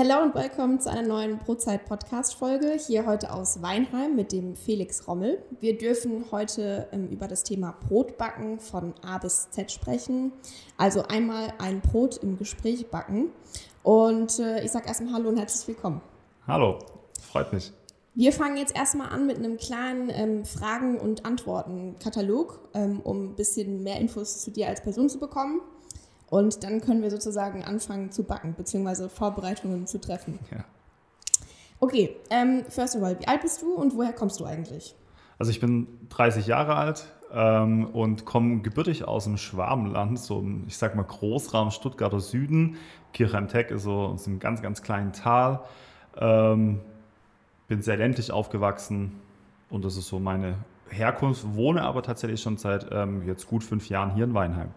Hello und willkommen zu einer neuen Brotzeit-Podcast-Folge. Hier heute aus Weinheim mit dem Felix Rommel. Wir dürfen heute ähm, über das Thema Brotbacken von A bis Z sprechen. Also einmal ein Brot im Gespräch backen. Und äh, ich sage erstmal Hallo und herzlich willkommen. Hallo, freut mich. Wir fangen jetzt erstmal an mit einem kleinen ähm, Fragen- und Antworten-Katalog, ähm, um ein bisschen mehr Infos zu dir als Person zu bekommen. Und dann können wir sozusagen anfangen zu backen, beziehungsweise Vorbereitungen zu treffen. Ja. Okay, ähm, first of all, wie alt bist du und woher kommst du eigentlich? Also ich bin 30 Jahre alt ähm, und komme gebürtig aus dem Schwabenland, so ich sag mal Großraum Stuttgarter Süden. Kirchheim-Teck ist so ist ein ganz, ganz kleinen Tal. Ähm, bin sehr ländlich aufgewachsen und das ist so meine Herkunft, wohne aber tatsächlich schon seit ähm, jetzt gut fünf Jahren hier in Weinheim.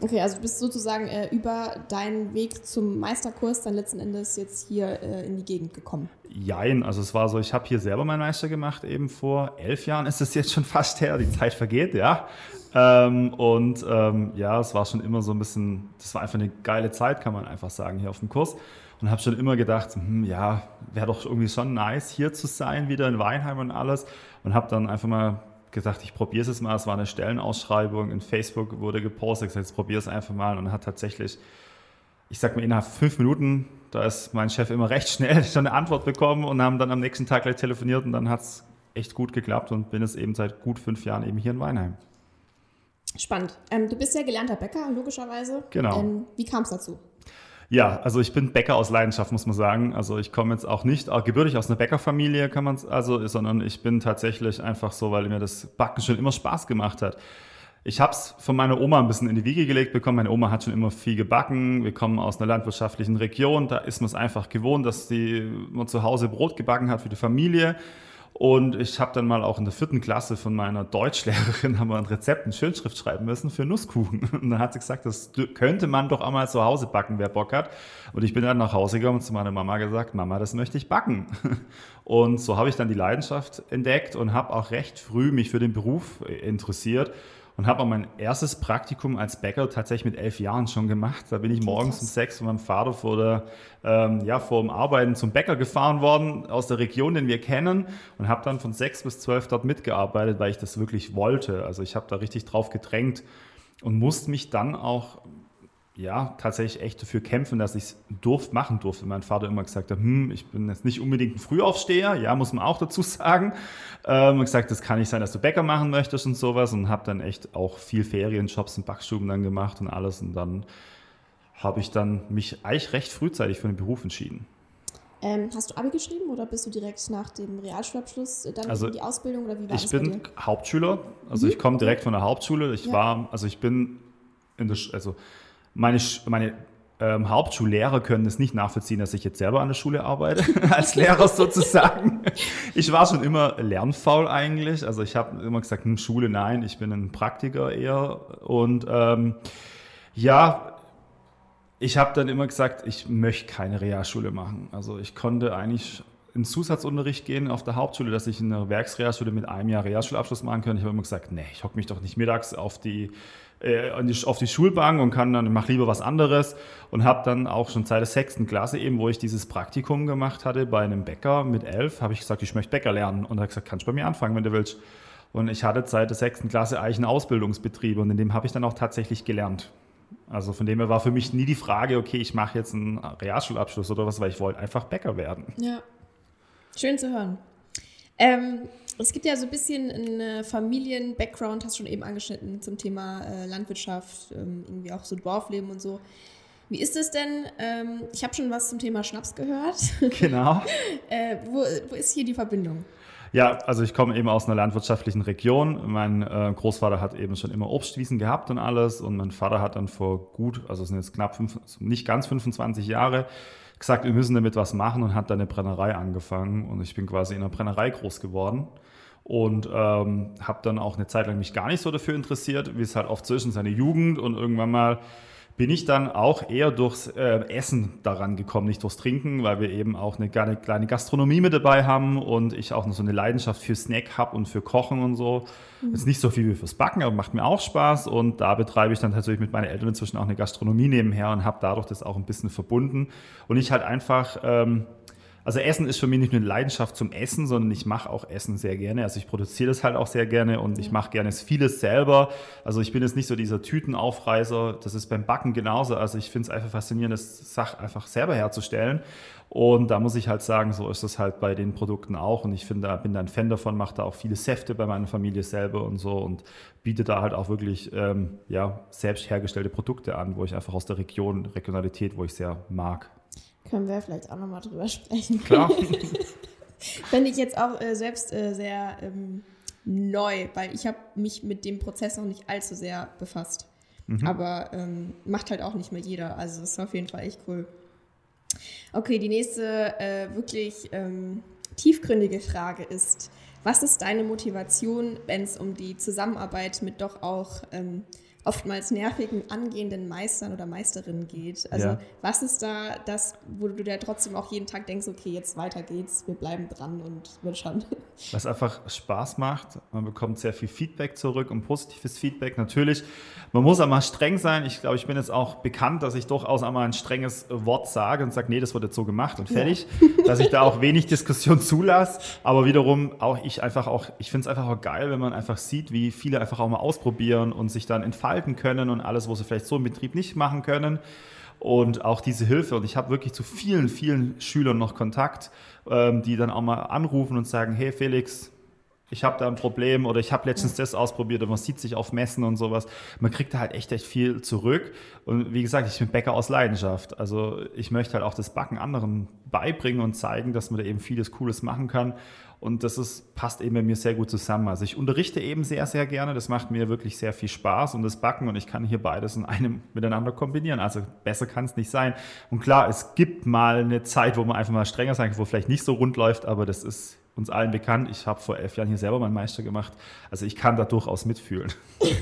Okay, also du bist sozusagen äh, über deinen Weg zum Meisterkurs dann letzten Endes jetzt hier äh, in die Gegend gekommen. Jein, also es war so, ich habe hier selber meinen Meister gemacht, eben vor elf Jahren ist es jetzt schon fast her, die Zeit vergeht, ja. Ähm, und ähm, ja, es war schon immer so ein bisschen, das war einfach eine geile Zeit, kann man einfach sagen, hier auf dem Kurs. Und habe schon immer gedacht, hm, ja, wäre doch irgendwie schon nice, hier zu sein, wieder in Weinheim und alles. Und habe dann einfach mal gesagt, ich probiere es mal. Es war eine Stellenausschreibung in Facebook, wurde gepostet, gesagt, jetzt probiere es einfach mal und hat tatsächlich, ich sag mal, innerhalb fünf Minuten, da ist mein Chef immer recht schnell, schon eine Antwort bekommen und haben dann am nächsten Tag gleich telefoniert und dann hat es echt gut geklappt und bin es eben seit gut fünf Jahren eben hier in Weinheim. Spannend. Ähm, du bist ja gelernter Bäcker, logischerweise. Genau. Ähm, wie kam es dazu? Ja, also ich bin Bäcker aus Leidenschaft, muss man sagen. Also ich komme jetzt auch nicht auch gebürtig aus einer Bäckerfamilie, kann man also, sondern ich bin tatsächlich einfach so, weil mir das Backen schon immer Spaß gemacht hat. Ich habe es von meiner Oma ein bisschen in die Wiege gelegt bekommen. Meine Oma hat schon immer viel gebacken. Wir kommen aus einer landwirtschaftlichen Region. Da ist man es einfach gewohnt, dass die, man zu Hause Brot gebacken hat für die Familie. Und ich habe dann mal auch in der vierten Klasse von meiner Deutschlehrerin haben wir ein Rezept in Schönschrift schreiben müssen für Nusskuchen. Und dann hat sie gesagt, das könnte man doch einmal zu Hause backen, wer Bock hat. Und ich bin dann nach Hause gekommen und zu meiner Mama gesagt, Mama, das möchte ich backen. Und so habe ich dann die Leidenschaft entdeckt und habe auch recht früh mich für den Beruf interessiert und habe auch mein erstes Praktikum als Bäcker tatsächlich mit elf Jahren schon gemacht. Da bin ich morgens um sechs von meinem Vater vor, der, ähm, ja, vor dem Arbeiten zum Bäcker gefahren worden aus der Region, den wir kennen und habe dann von sechs bis zwölf dort mitgearbeitet, weil ich das wirklich wollte. Also ich habe da richtig drauf gedrängt und musste mich dann auch ja, tatsächlich echt dafür kämpfen, dass ich es durft, machen durfte. Mein Vater immer gesagt hat, hm, ich bin jetzt nicht unbedingt ein Frühaufsteher, ja, muss man auch dazu sagen. Ähm, gesagt, das kann nicht sein, dass du Bäcker machen möchtest und sowas und habe dann echt auch viel Ferienjobs und Backstuben dann gemacht und alles und dann habe ich dann mich eigentlich recht frühzeitig für den Beruf entschieden. Ähm, hast du Abi geschrieben oder bist du direkt nach dem Realschulabschluss dann also, in die Ausbildung oder wie war ich das Ich bin Hauptschüler, also mhm. ich komme direkt von der Hauptschule. Ich ja. war, also ich bin in der, also meine, meine ähm, Hauptschullehrer können es nicht nachvollziehen, dass ich jetzt selber an der Schule arbeite, als Lehrer sozusagen. Ich war schon immer lernfaul eigentlich. Also ich habe immer gesagt, hm, Schule nein, ich bin ein Praktiker eher. Und ähm, ja, ich habe dann immer gesagt, ich möchte keine Realschule machen. Also ich konnte eigentlich in Zusatzunterricht gehen auf der Hauptschule, dass ich in einer Werksrealschule mit einem Jahr Realschulabschluss machen könnte. Ich habe immer gesagt, nee, ich hocke mich doch nicht mittags auf die äh, auf die Schulbank und kann dann, mach lieber was anderes und habe dann auch schon seit der sechsten Klasse eben, wo ich dieses Praktikum gemacht hatte bei einem Bäcker mit elf, habe ich gesagt, ich möchte Bäcker lernen und er hat gesagt, kannst du bei mir anfangen, wenn du willst. Und ich hatte seit der sechsten Klasse eigentlich einen Ausbildungsbetrieb und in dem habe ich dann auch tatsächlich gelernt. Also von dem her war für mich nie die Frage, okay, ich mache jetzt einen Realschulabschluss oder was, weil ich wollte einfach Bäcker werden. Ja, schön zu hören. Ähm, es gibt ja so ein bisschen einen Familien-Background, hast du schon eben angeschnitten zum Thema äh, Landwirtschaft, ähm, irgendwie auch so Dorfleben und so. Wie ist es denn? Ähm, ich habe schon was zum Thema Schnaps gehört. Genau. äh, wo, wo ist hier die Verbindung? Ja, also ich komme eben aus einer landwirtschaftlichen Region. Mein äh, Großvater hat eben schon immer Obstwiesen gehabt und alles. Und mein Vater hat dann vor gut, also es sind jetzt knapp fünf, nicht ganz 25 Jahre, gesagt, wir müssen damit was machen und hat dann eine Brennerei angefangen. Und ich bin quasi in einer Brennerei groß geworden und ähm, habe dann auch eine Zeit lang mich gar nicht so dafür interessiert, wie es halt oft in seiner Jugend und irgendwann mal bin ich dann auch eher durchs äh, Essen daran gekommen, nicht durchs Trinken, weil wir eben auch eine, eine kleine Gastronomie mit dabei haben und ich auch noch so eine Leidenschaft für Snack habe und für Kochen und so. Mhm. Ist nicht so viel wie fürs Backen, aber macht mir auch Spaß und da betreibe ich dann tatsächlich mit meinen Eltern inzwischen auch eine Gastronomie nebenher und habe dadurch das auch ein bisschen verbunden und ich halt einfach ähm, also Essen ist für mich nicht nur eine Leidenschaft zum Essen, sondern ich mache auch Essen sehr gerne. Also ich produziere das halt auch sehr gerne und ich mache gerne vieles selber. Also ich bin jetzt nicht so dieser Tütenaufreißer. Das ist beim Backen genauso. Also ich finde es einfach faszinierend, das Sach einfach selber herzustellen. Und da muss ich halt sagen, so ist das halt bei den Produkten auch. Und ich finde, bin da ein Fan davon, mache da auch viele Säfte bei meiner Familie selber und so und biete da halt auch wirklich ähm, ja, selbst hergestellte Produkte an, wo ich einfach aus der Region, Regionalität, wo ich sehr mag. Können wir vielleicht auch nochmal drüber sprechen. Klar. Fände ich jetzt auch äh, selbst äh, sehr ähm, neu, weil ich habe mich mit dem Prozess noch nicht allzu sehr befasst. Mhm. Aber ähm, macht halt auch nicht mehr jeder. Also das ist auf jeden Fall echt cool. Okay, die nächste äh, wirklich ähm, tiefgründige Frage ist, was ist deine Motivation, wenn es um die Zusammenarbeit mit doch auch ähm, oftmals nervigen angehenden Meistern oder Meisterinnen geht. Also ja. was ist da das, wo du dir trotzdem auch jeden Tag denkst, okay, jetzt weiter geht's, wir bleiben dran und wird schon. Was einfach Spaß macht, man bekommt sehr viel Feedback zurück und positives Feedback. Natürlich, man muss auch mal streng sein. Ich glaube, ich bin jetzt auch bekannt, dass ich durchaus einmal ein strenges Wort sage und sage, nee, das wird jetzt so gemacht und fertig. Ja. dass ich da auch wenig Diskussion zulasse. Aber wiederum auch ich einfach auch, ich finde es einfach auch geil, wenn man einfach sieht, wie viele einfach auch mal ausprobieren und sich dann entfalten gestalten können und alles, was sie vielleicht so im Betrieb nicht machen können. Und auch diese Hilfe. Und ich habe wirklich zu vielen, vielen Schülern noch Kontakt, ähm, die dann auch mal anrufen und sagen, hey Felix, ich habe da ein Problem oder ich habe letztens das ausprobiert und man sieht sich auf Messen und sowas. Man kriegt da halt echt, echt viel zurück. Und wie gesagt, ich bin Bäcker aus Leidenschaft. Also ich möchte halt auch das Backen anderen beibringen und zeigen, dass man da eben vieles Cooles machen kann. Und das ist, passt eben bei mir sehr gut zusammen. Also ich unterrichte eben sehr, sehr gerne. Das macht mir wirklich sehr viel Spaß und das Backen und ich kann hier beides in einem miteinander kombinieren. Also besser kann es nicht sein. Und klar, es gibt mal eine Zeit, wo man einfach mal strenger sein kann, wo vielleicht nicht so rund läuft, aber das ist uns allen bekannt. Ich habe vor elf Jahren hier selber meinen Meister gemacht. Also ich kann da durchaus mitfühlen.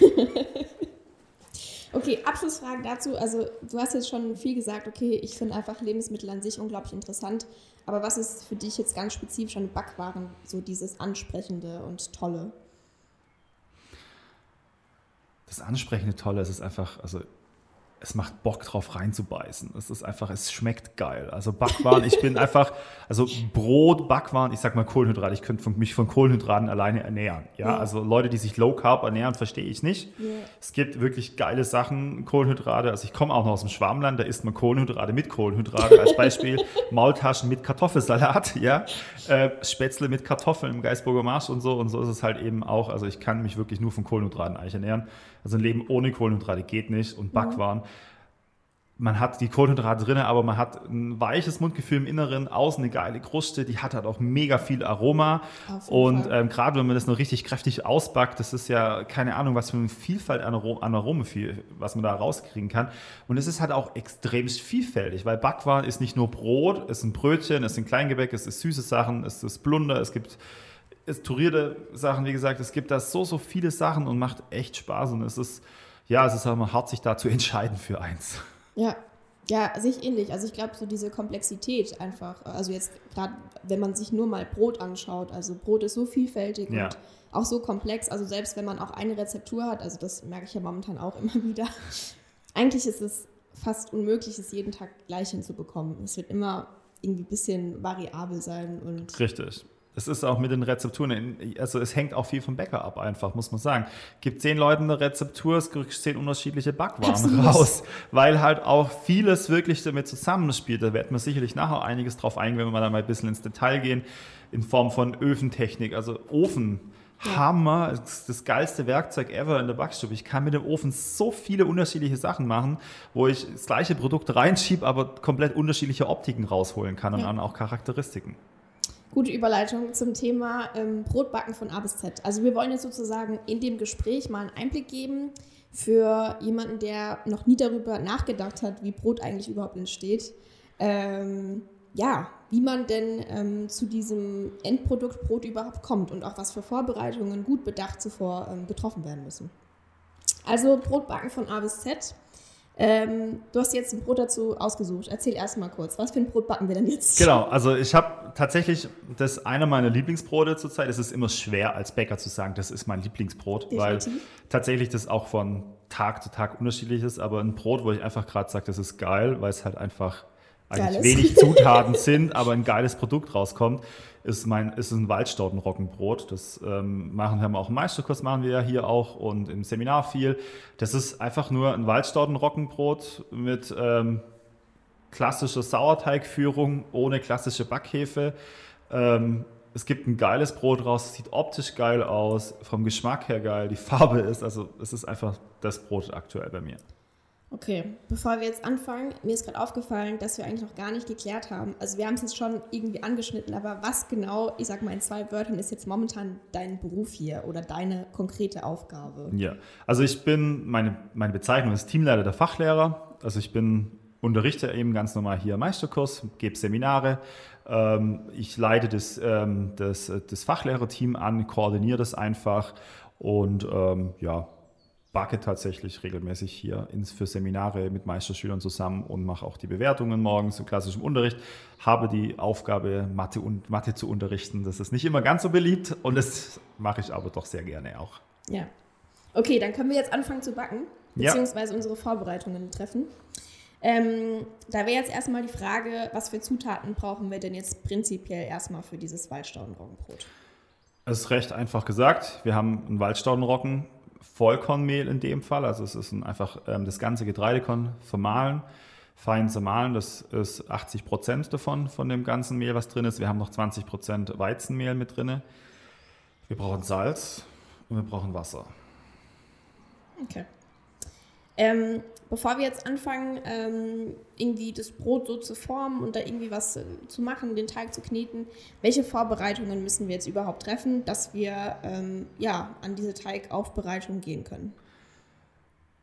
Okay, Abschlussfragen dazu. Also du hast jetzt schon viel gesagt, okay, ich finde einfach Lebensmittel an sich unglaublich interessant. Aber was ist für dich jetzt ganz spezifisch an Backwaren so dieses Ansprechende und Tolle? Das Ansprechende Tolle ist einfach, also es macht Bock drauf reinzubeißen. Es ist einfach, es schmeckt geil. Also Backwaren, ich bin einfach, also Brot, Backwaren, ich sag mal Kohlenhydrate, ich könnte mich von Kohlenhydraten alleine ernähren. Ja, ja. also Leute, die sich Low Carb ernähren, verstehe ich nicht. Ja. Es gibt wirklich geile Sachen, Kohlenhydrate. Also ich komme auch noch aus dem Schwarmland, da isst man Kohlenhydrate mit Kohlenhydrate. Als Beispiel Maultaschen mit Kartoffelsalat, ja, äh, Spätzle mit Kartoffeln im Geisburger Marsch und so. Und so ist es halt eben auch. Also ich kann mich wirklich nur von Kohlenhydraten eigentlich ernähren. Also ein Leben ohne Kohlenhydrate geht nicht und Backwaren. Mhm. Man hat die Kohlenhydrate drin, aber man hat ein weiches Mundgefühl im Inneren, außen eine geile Kruste, die hat halt auch mega viel Aroma. Und ähm, gerade wenn man das noch richtig kräftig ausbackt, das ist ja keine Ahnung, was für eine Vielfalt an, an Aromen, was man da rauskriegen kann. Und es ist halt auch extremst vielfältig, weil Backwaren ist nicht nur Brot, es sind Brötchen, es sind Kleingebäck, es ist süße Sachen, es ist Blunder, es gibt es tourierte Sachen, wie gesagt, es gibt da so, so viele Sachen und macht echt Spaß und es ist, ja, es ist auch mal hart, sich da zu entscheiden für eins. Ja, ja, sich ähnlich. Also ich glaube, so diese Komplexität einfach, also jetzt gerade, wenn man sich nur mal Brot anschaut, also Brot ist so vielfältig ja. und auch so komplex, also selbst wenn man auch eine Rezeptur hat, also das merke ich ja momentan auch immer wieder, eigentlich ist es fast unmöglich, es jeden Tag gleich hinzubekommen. Es wird immer irgendwie ein bisschen variabel sein und Richtig es ist auch mit den Rezepturen, also es hängt auch viel vom Bäcker ab einfach, muss man sagen. Gibt zehn Leuten eine Rezeptur, es kriegst zehn unterschiedliche Backwaren raus, weil halt auch vieles wirklich damit zusammenspielt. Da wird man sicherlich nachher einiges drauf eingehen, wenn wir dann mal ein bisschen ins Detail gehen, in Form von Öfentechnik, also Ofen. Ja. Hammer, das, ist das geilste Werkzeug ever in der Backstube. Ich kann mit dem Ofen so viele unterschiedliche Sachen machen, wo ich das gleiche Produkt reinschiebe, aber komplett unterschiedliche Optiken rausholen kann und ja. dann auch Charakteristiken gute Überleitung zum Thema ähm, Brotbacken von A bis Z. Also wir wollen jetzt sozusagen in dem Gespräch mal einen Einblick geben für jemanden, der noch nie darüber nachgedacht hat, wie Brot eigentlich überhaupt entsteht. Ähm, ja, wie man denn ähm, zu diesem Endprodukt Brot überhaupt kommt und auch was für Vorbereitungen gut bedacht zuvor ähm, getroffen werden müssen. Also Brotbacken von A bis Z. Ähm, du hast jetzt ein Brot dazu ausgesucht. Erzähl erst mal kurz, was für ein Brot backen wir denn jetzt? Genau, also ich habe tatsächlich, das ist einer meiner Lieblingsbrote zurzeit. Es ist immer schwer als Bäcker zu sagen, das ist mein Lieblingsbrot, Definitiv. weil tatsächlich das auch von Tag zu Tag unterschiedlich ist. Aber ein Brot, wo ich einfach gerade sage, das ist geil, weil es halt einfach eigentlich Geiles. wenig Zutaten sind, aber ein geiles Produkt rauskommt, ist, mein, ist ein Waldstaudenroggenbrot. Das ähm, machen wir auch im Meisterkurs, machen wir ja hier auch und im Seminar viel. Das ist einfach nur ein Waldstaudenroggenbrot mit ähm, klassischer Sauerteigführung, ohne klassische Backhefe. Ähm, es gibt ein geiles Brot raus, sieht optisch geil aus, vom Geschmack her geil, die Farbe ist, also es ist einfach das Brot aktuell bei mir. Okay, bevor wir jetzt anfangen, mir ist gerade aufgefallen, dass wir eigentlich noch gar nicht geklärt haben. Also wir haben es jetzt schon irgendwie angeschnitten, aber was genau, ich sag mal in zwei Wörtern, ist jetzt momentan dein Beruf hier oder deine konkrete Aufgabe? Ja, also ich bin, meine, meine Bezeichnung ist Teamleiter der Fachlehrer. Also ich bin unterrichte eben ganz normal hier Meisterkurs, gebe Seminare. Ähm, ich leite das, ähm, das, das Fachlehrerteam an, koordiniere das einfach und ähm, ja, backe tatsächlich regelmäßig hier ins, für Seminare mit Meisterschülern zusammen und mache auch die Bewertungen morgens im klassischen Unterricht. Habe die Aufgabe, Mathe, und, Mathe zu unterrichten. Das ist nicht immer ganz so beliebt und das mache ich aber doch sehr gerne auch. Ja. Okay, dann können wir jetzt anfangen zu backen, beziehungsweise ja. unsere Vorbereitungen treffen. Ähm, da wäre jetzt erstmal die Frage, was für Zutaten brauchen wir denn jetzt prinzipiell erstmal für dieses Waldstaudenroggenbrot? Es ist recht einfach gesagt. Wir haben einen Waldstaudenroggen, Vollkornmehl in dem Fall. Also es ist ein, einfach ähm, das ganze Getreidekorn vermahlen, fein zermahlen. Das ist 80 Prozent davon, von dem ganzen Mehl, was drin ist. Wir haben noch 20 Prozent Weizenmehl mit drin. Wir brauchen Salz und wir brauchen Wasser. Okay. Ähm, bevor wir jetzt anfangen, ähm, irgendwie das Brot so zu formen und da irgendwie was äh, zu machen, den Teig zu kneten, welche Vorbereitungen müssen wir jetzt überhaupt treffen, dass wir ähm, ja, an diese Teigaufbereitung gehen können?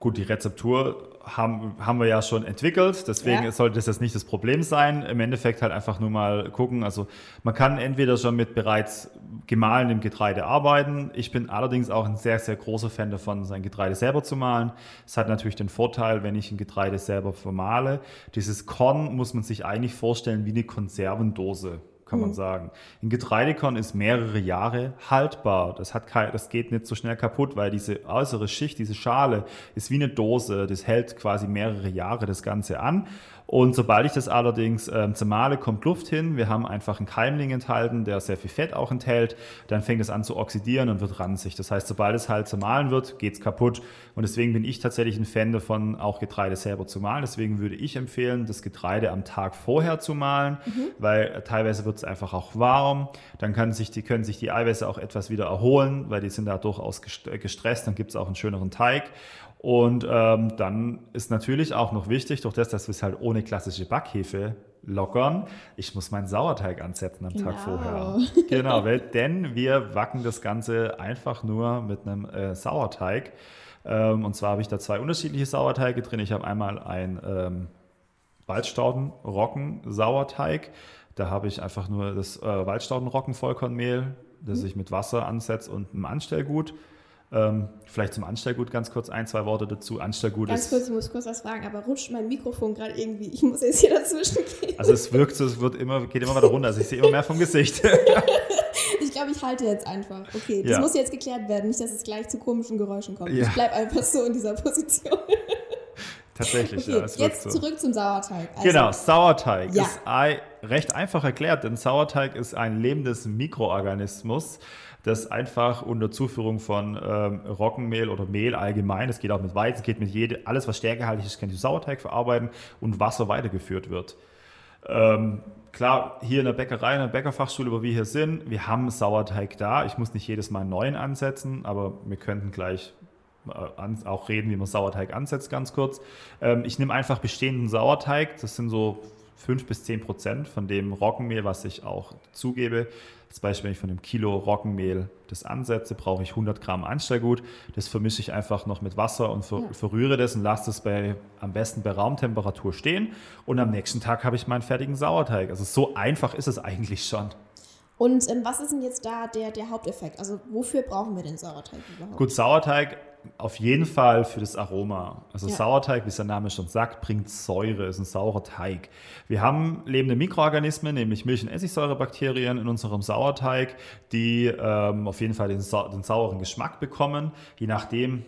Gut, die Rezeptur haben, haben wir ja schon entwickelt, deswegen ja. sollte das jetzt nicht das Problem sein. Im Endeffekt halt einfach nur mal gucken. Also man kann entweder schon mit bereits gemahlenem Getreide arbeiten. Ich bin allerdings auch ein sehr, sehr großer Fan davon, sein Getreide selber zu mahlen. Es hat natürlich den Vorteil, wenn ich ein Getreide selber vermahle. Dieses Korn muss man sich eigentlich vorstellen wie eine Konservendose kann man mhm. sagen. Ein Getreidekorn ist mehrere Jahre haltbar. Das, hat kein, das geht nicht so schnell kaputt, weil diese äußere Schicht, diese Schale, ist wie eine Dose. Das hält quasi mehrere Jahre das Ganze an. Und sobald ich das allerdings ähm, zermale, kommt Luft hin. Wir haben einfach einen Keimling enthalten, der sehr viel Fett auch enthält. Dann fängt es an zu oxidieren und wird ranzig. Das heißt, sobald es halt zermahlen wird, geht es kaputt. Und deswegen bin ich tatsächlich ein Fan davon, auch Getreide selber zu mahlen. Deswegen würde ich empfehlen, das Getreide am Tag vorher zu mahlen, mhm. weil teilweise wird es einfach auch warm. Dann kann sich die, können sich die Eiweiße auch etwas wieder erholen, weil die sind da durchaus gestresst. Dann gibt es auch einen schöneren Teig. Und ähm, dann ist natürlich auch noch wichtig, durch das, dass wir es halt ohne klassische Backhefe lockern, ich muss meinen Sauerteig ansetzen am genau. Tag vorher. Genau, weil, denn wir backen das Ganze einfach nur mit einem äh, Sauerteig. Ähm, und zwar habe ich da zwei unterschiedliche Sauerteige drin. Ich habe einmal ein ähm, Waldstauden-Rocken-Sauerteig. Da habe ich einfach nur das äh, Waldstauden-Rocken-Vollkornmehl, das mhm. ich mit Wasser ansetze und einem Anstellgut. Ähm, vielleicht zum Anstellgut ganz kurz ein, zwei Worte dazu. Anstellgut ganz ist. Ganz kurz, ich muss kurz was fragen, aber rutscht mein Mikrofon gerade irgendwie? Ich muss jetzt hier dazwischen gehen. Also es wirkt so, es wird immer, geht immer weiter runter. Also ich sehe immer mehr vom Gesicht. ich glaube, ich halte jetzt einfach. Okay, das ja. muss jetzt geklärt werden, nicht, dass es gleich zu komischen Geräuschen kommt. Ja. Ich bleibe einfach so in dieser Position. Tatsächlich, okay, ja. Jetzt so. zurück zum Sauerteig. Also, genau, Sauerteig ja. ist recht einfach erklärt, denn Sauerteig ist ein lebendes Mikroorganismus das einfach unter Zuführung von ähm, Roggenmehl oder Mehl allgemein, es geht auch mit Weizen, geht mit jede, alles was stärkehaltig ist, kann ich Sauerteig verarbeiten und Wasser weitergeführt wird. Ähm, klar, hier in der Bäckerei, in der Bäckerfachschule, wo wir hier sind, wir haben Sauerteig da. Ich muss nicht jedes Mal einen neuen ansetzen, aber wir könnten gleich auch reden, wie man Sauerteig ansetzt, ganz kurz. Ähm, ich nehme einfach bestehenden Sauerteig, das sind so 5 bis 10 Prozent von dem Roggenmehl, was ich auch zugebe. Zum Beispiel, wenn ich von einem Kilo Roggenmehl das ansetze, brauche ich 100 Gramm Anstellgut. Das vermische ich einfach noch mit Wasser und ver ja. verrühre das und lasse das bei, am besten bei Raumtemperatur stehen. Und am nächsten Tag habe ich meinen fertigen Sauerteig. Also so einfach ist es eigentlich schon. Und ähm, was ist denn jetzt da der, der Haupteffekt? Also wofür brauchen wir den Sauerteig überhaupt? Gut, Sauerteig auf jeden Fall für das Aroma. Also Ja. Sauerteig, wie es der Name schon sagt, bringt Säure, ist ein saurer Teig. Wir haben lebende Mikroorganismen, nämlich Milch- und Essigsäurebakterien in unserem Sauerteig, die ähm, auf jeden Fall den, den sauren Geschmack bekommen. Je nachdem,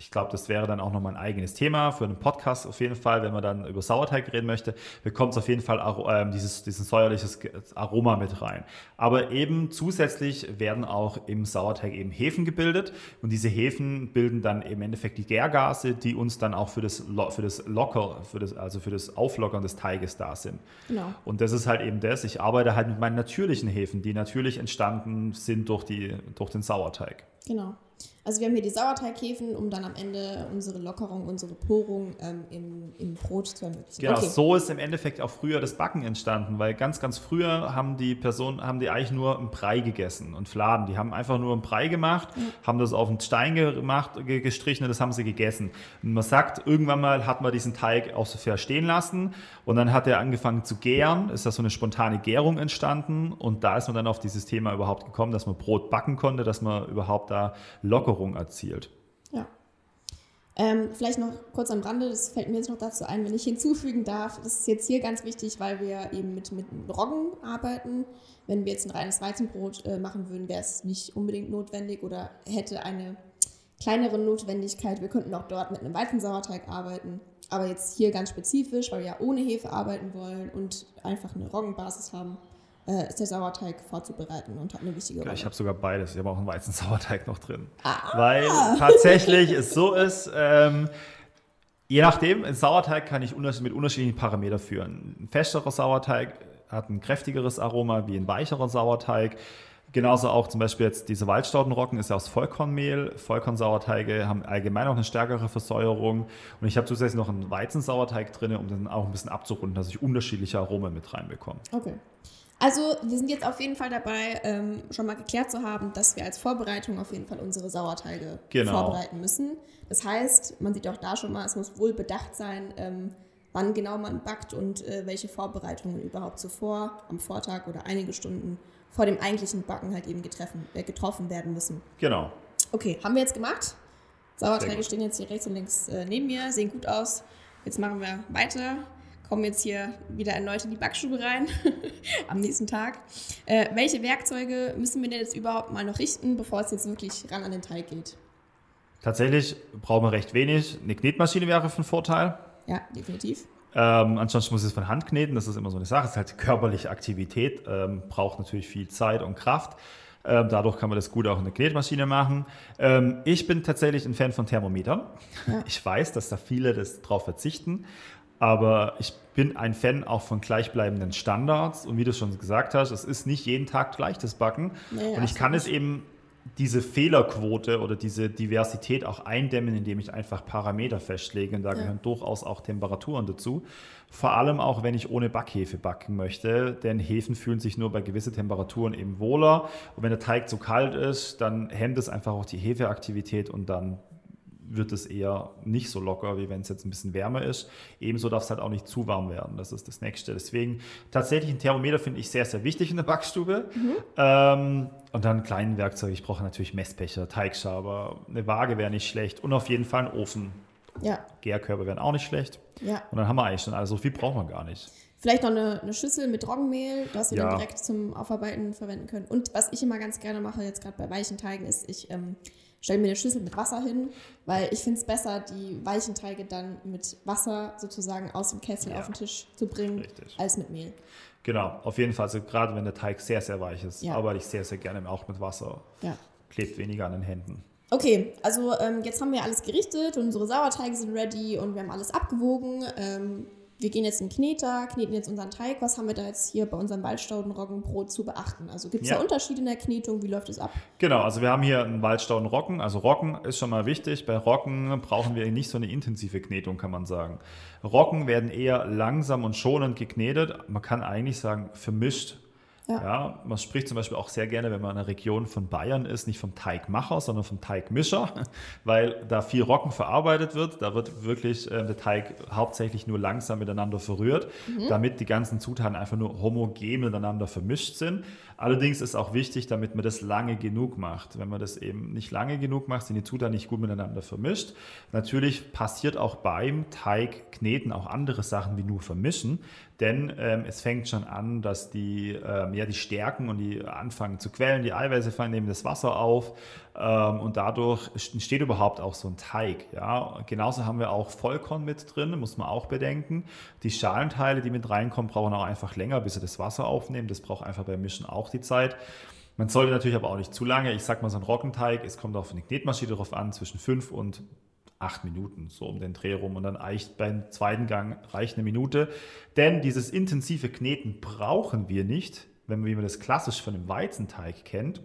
ich glaube, das wäre dann auch nochmal ein eigenes Thema für einen Podcast auf jeden Fall, wenn man dann über Sauerteig reden möchte, bekommt es auf jeden Fall ähm, dieses, diesen säuerliches Aroma mit rein. Aber eben zusätzlich werden auch im Sauerteig eben Hefen gebildet und diese Hefen bilden dann im Endeffekt die Gärgase, die uns dann auch für das, für das Locker, für das, also für das Auflockern des Teiges da sind. Genau. Und das ist halt eben das, ich arbeite halt mit meinen natürlichen Hefen, die natürlich entstanden sind durch, die, durch den Sauerteig. Genau. Also wir haben hier die Sauerteighäfen, um dann am Ende unsere Lockerung, unsere Porung ähm, im, im Brot zu ermöglichen. Genau, okay. so ist im Endeffekt auch früher das Backen entstanden, weil ganz, ganz früher haben die Personen, haben die eigentlich nur einen Brei gegessen und Fladen. Die haben einfach nur einen Brei gemacht, haben das auf einen Stein gemacht, ge- gestrichen und das haben sie gegessen. Und man sagt, irgendwann mal hat man diesen Teig auch so fair stehen lassen und dann hat er angefangen zu gären, ist da so eine spontane Gärung entstanden und da ist man dann auf dieses Thema überhaupt gekommen, dass man Brot backen konnte, dass man überhaupt da Lockerung erzielt. Ja. Ähm, vielleicht noch kurz am Rande, das fällt mir jetzt noch dazu ein, wenn ich hinzufügen darf, das ist jetzt hier ganz wichtig, weil wir eben mit, mit Roggen arbeiten. Wenn wir jetzt ein reines Weizenbrot äh, machen würden, wäre es nicht unbedingt notwendig oder hätte eine kleinere Notwendigkeit. Wir könnten auch dort mit einem Weizensauerteig arbeiten. Aber jetzt hier ganz spezifisch, weil wir ja ohne Hefe arbeiten wollen und einfach eine Roggenbasis haben, äh, ist der Sauerteig vorzubereiten und hat eine wichtige Rolle. Ich habe sogar beides. Ich habe auch einen Weizensauerteig noch drin. Ah. Weil tatsächlich es so ist, ähm, je nachdem, ein Sauerteig kann ich mit unterschiedlichen Parametern führen. Ein festerer Sauerteig hat ein kräftigeres Aroma wie ein weicherer Sauerteig. Genauso auch zum Beispiel jetzt diese Waldstaudenrocken ist ja aus Vollkornmehl. Vollkornsauerteige haben allgemein auch eine stärkere Versäuerung. Und ich habe zusätzlich noch einen Weizensauerteig drin, um den auch ein bisschen abzurunden, dass ich unterschiedliche Aromen mit reinbekomme. Okay. Also wir sind jetzt auf jeden Fall dabei, ähm, schon mal geklärt zu haben, dass wir als Vorbereitung auf jeden Fall unsere Sauerteige Genau. vorbereiten müssen. Das heißt, man sieht auch da schon mal, es muss wohl bedacht sein, ähm, wann genau man backt und äh, welche Vorbereitungen überhaupt zuvor, am Vortag oder einige Stunden vor dem eigentlichen Backen halt eben getreffen, äh, getroffen werden müssen. Genau. Okay, haben wir jetzt gemacht. Sauerteige stehen jetzt hier rechts und links äh, neben mir, sehen gut aus. Jetzt machen wir weiter, kommen jetzt hier wieder erneut in die Backstube rein am nächsten Tag. Äh, welche Werkzeuge müssen wir denn jetzt überhaupt mal noch richten, bevor es jetzt wirklich ran an den Teig geht? Tatsächlich brauchen wir recht wenig. Eine Knetmaschine wäre von Vorteil. Ja, definitiv. Ähm, ansonsten muss ich es von Hand kneten, das ist immer so eine Sache. Es ist halt körperliche Aktivität, ähm, braucht natürlich viel Zeit und Kraft. Ähm, dadurch kann man das gut auch in der Knetmaschine machen. Ähm, ich bin tatsächlich ein Fan von Thermometern. Ja. Ich weiß, dass da viele das drauf verzichten, aber ich bin ein Fan auch von gleichbleibenden Standards. Und wie du schon gesagt hast, es ist nicht jeden Tag gleich das Backen. Nee, und ich kann es eben diese Fehlerquote oder diese Diversität auch eindämmen, indem ich einfach Parameter festlege. Und da Ja. gehören durchaus auch Temperaturen dazu. Vor allem auch, wenn ich ohne Backhefe backen möchte, denn Hefen fühlen sich nur bei gewissen Temperaturen eben wohler. Und wenn der Teig zu kalt ist, dann hemmt es einfach auch die Hefeaktivität und dann wird es eher nicht so locker, wie wenn es jetzt ein bisschen wärmer ist. Ebenso darf es halt auch nicht zu warm werden. Das ist das Nächste. Deswegen tatsächlich ein Thermometer finde ich sehr, sehr wichtig in der Backstube. Ähm, und dann kleinen Werkzeug. Ich brauche natürlich Messbecher, Teigschaber, eine Waage wäre nicht schlecht und auf jeden Fall ein Ofen. Ja, Gärkörper wären auch nicht schlecht. ja. Und dann haben wir eigentlich schon, also so viel braucht man gar nicht. Vielleicht noch eine, eine Schüssel mit Roggenmehl, das wir Ja. dann direkt zum Aufarbeiten verwenden können. Und was ich immer ganz gerne mache, jetzt gerade bei weichen Teigen, ist, ich ähm, stelle mir eine Schüssel mit Wasser hin, weil ich finde es besser, die weichen Teige dann mit Wasser sozusagen aus dem Kessel Ja. auf den Tisch zu bringen, Richtig. als mit Mehl. Genau, auf jeden Fall. Also gerade wenn der Teig sehr, sehr weich ist, Ja. arbeite ich sehr, sehr gerne auch mit Wasser. Ja. Klebt weniger an den Händen. Okay, also ähm, jetzt haben wir alles gerichtet, unsere Sauerteige sind ready und wir haben alles abgewogen. Ähm, wir gehen jetzt in den Kneter, kneten jetzt unseren Teig. Was haben wir da jetzt hier bei unserem Waldstaudenroggenbrot zu beachten? Also gibt es Ja. da Unterschiede in der Knetung? Wie läuft es ab? Genau, also wir haben hier einen Waldstauden Rocken. Also Rocken ist schon mal wichtig. Bei Rocken brauchen wir nicht so eine intensive Knetung, kann man sagen. Rocken werden eher langsam und schonend geknetet. Man kann eigentlich sagen, vermischt. Ja. ja. man spricht zum Beispiel auch sehr gerne, wenn man in einer Region von Bayern ist, nicht vom Teigmacher, sondern vom Teigmischer, weil da viel Roggen verarbeitet wird. Da wird wirklich äh, der Teig hauptsächlich nur langsam miteinander verrührt, mhm. damit die ganzen Zutaten einfach nur homogen miteinander vermischt sind. Allerdings ist auch wichtig, damit man das lange genug macht. Wenn man das eben nicht lange genug macht, sind die Zutaten nicht gut miteinander vermischt. Natürlich passiert auch beim Teigkneten auch andere Sachen wie nur vermischen, denn ähm, es fängt schon an, dass die, ähm, ja, die Stärken und die anfangen zu quellen, die Eiweiße fangen nehmen das Wasser auf und dadurch entsteht überhaupt auch so ein Teig. Ja? Genauso haben wir auch Vollkorn mit drin, muss man auch bedenken. Die Schalenteile, die mit reinkommen, brauchen auch einfach länger, bis sie das Wasser aufnehmen. Das braucht einfach beim Mischen auch die Zeit. Man sollte natürlich aber auch nicht zu lange. Ich sag mal, so ein Roggenteig, es kommt auf eine Knetmaschine drauf an, zwischen fünf und acht Minuten, so um den Dreh rum. Und dann reicht beim zweiten Gang reicht eine Minute. Denn dieses intensive Kneten brauchen wir nicht, wenn man das klassisch von einem Weizenteig kennt.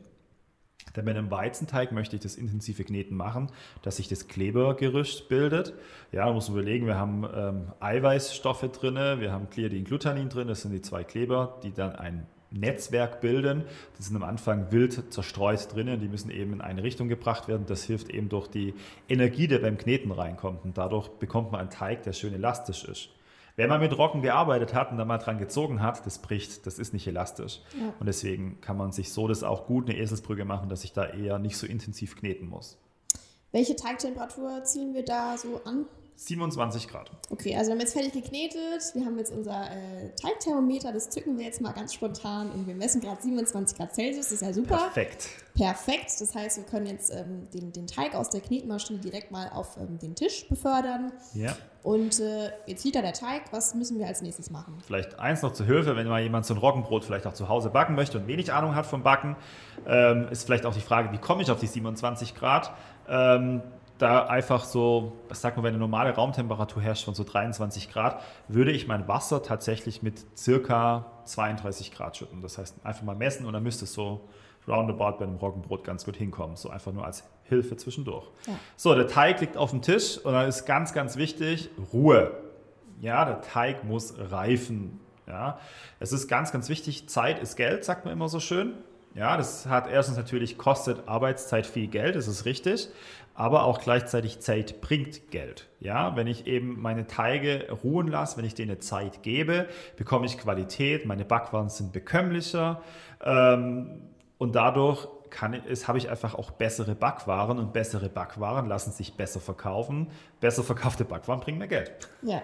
Denn bei einem Weizenteig möchte ich das intensive Kneten machen, dass sich das Klebergerüst bildet. Ja, man muss man überlegen, wir haben ähm, Eiweißstoffe drin, wir haben Gliadin, Glutanin drin, das sind die zwei Kleber, die dann ein Netzwerk bilden. Die sind am Anfang wild zerstreut drinnen, die müssen eben in eine Richtung gebracht werden. Das hilft eben durch die Energie, die beim Kneten reinkommt. Und dadurch bekommt man einen Teig, der schön elastisch ist. Wenn man mit Roggen gearbeitet hat und da mal dran gezogen hat, das bricht, das ist nicht elastisch. Ja. Und deswegen kann man sich so das auch gut eine Eselsbrücke machen, dass ich da eher nicht so intensiv kneten muss. Welche Teigtemperatur ziehen wir da so an? 27 Grad. Okay, also wir haben jetzt fertig geknetet. Wir haben jetzt unser äh, Teigthermometer, das zücken wir jetzt mal ganz spontan und wir messen gerade 27 Grad Celsius. Das ist ja super. Perfekt. Perfekt. Das heißt, wir können jetzt ähm, den, den Teig aus der Knetmaschine direkt mal auf ähm, den Tisch befördern. Ja. Und äh, jetzt liegt da der Teig. Was müssen wir als nächstes machen? Vielleicht eins noch zur Hilfe, wenn mal jemand so ein Roggenbrot vielleicht auch zu Hause backen möchte und wenig Ahnung hat vom Backen, ähm, ist vielleicht auch die Frage, wie komme ich auf die 27 Grad? Ähm, da einfach so, was sagt man, wenn eine normale Raumtemperatur herrscht von so 23 Grad, würde ich mein Wasser tatsächlich mit circa 32 Grad schütten. Das heißt, einfach mal messen und dann müsste es so roundabout bei einem Roggenbrot ganz gut hinkommen. So einfach nur als Hilfe zwischendurch. Ja. So, der Teig liegt auf dem Tisch und dann ist ganz, ganz wichtig, Ruhe. Ja, der Teig muss reifen. Ja, es ist ganz, ganz wichtig, Zeit ist Geld, sagt man immer so schön. Ja, das hat erstens natürlich kostet Arbeitszeit viel Geld, das ist richtig, aber auch gleichzeitig Zeit bringt Geld. Ja, wenn ich eben meine Teige ruhen lasse, wenn ich denen Zeit gebe, bekomme ich Qualität, meine Backwaren sind bekömmlicher ähm, und dadurch kann, habe ich einfach auch bessere Backwaren und bessere Backwaren lassen sich besser verkaufen. Besser verkaufte Backwaren bringen mehr Geld. Ja,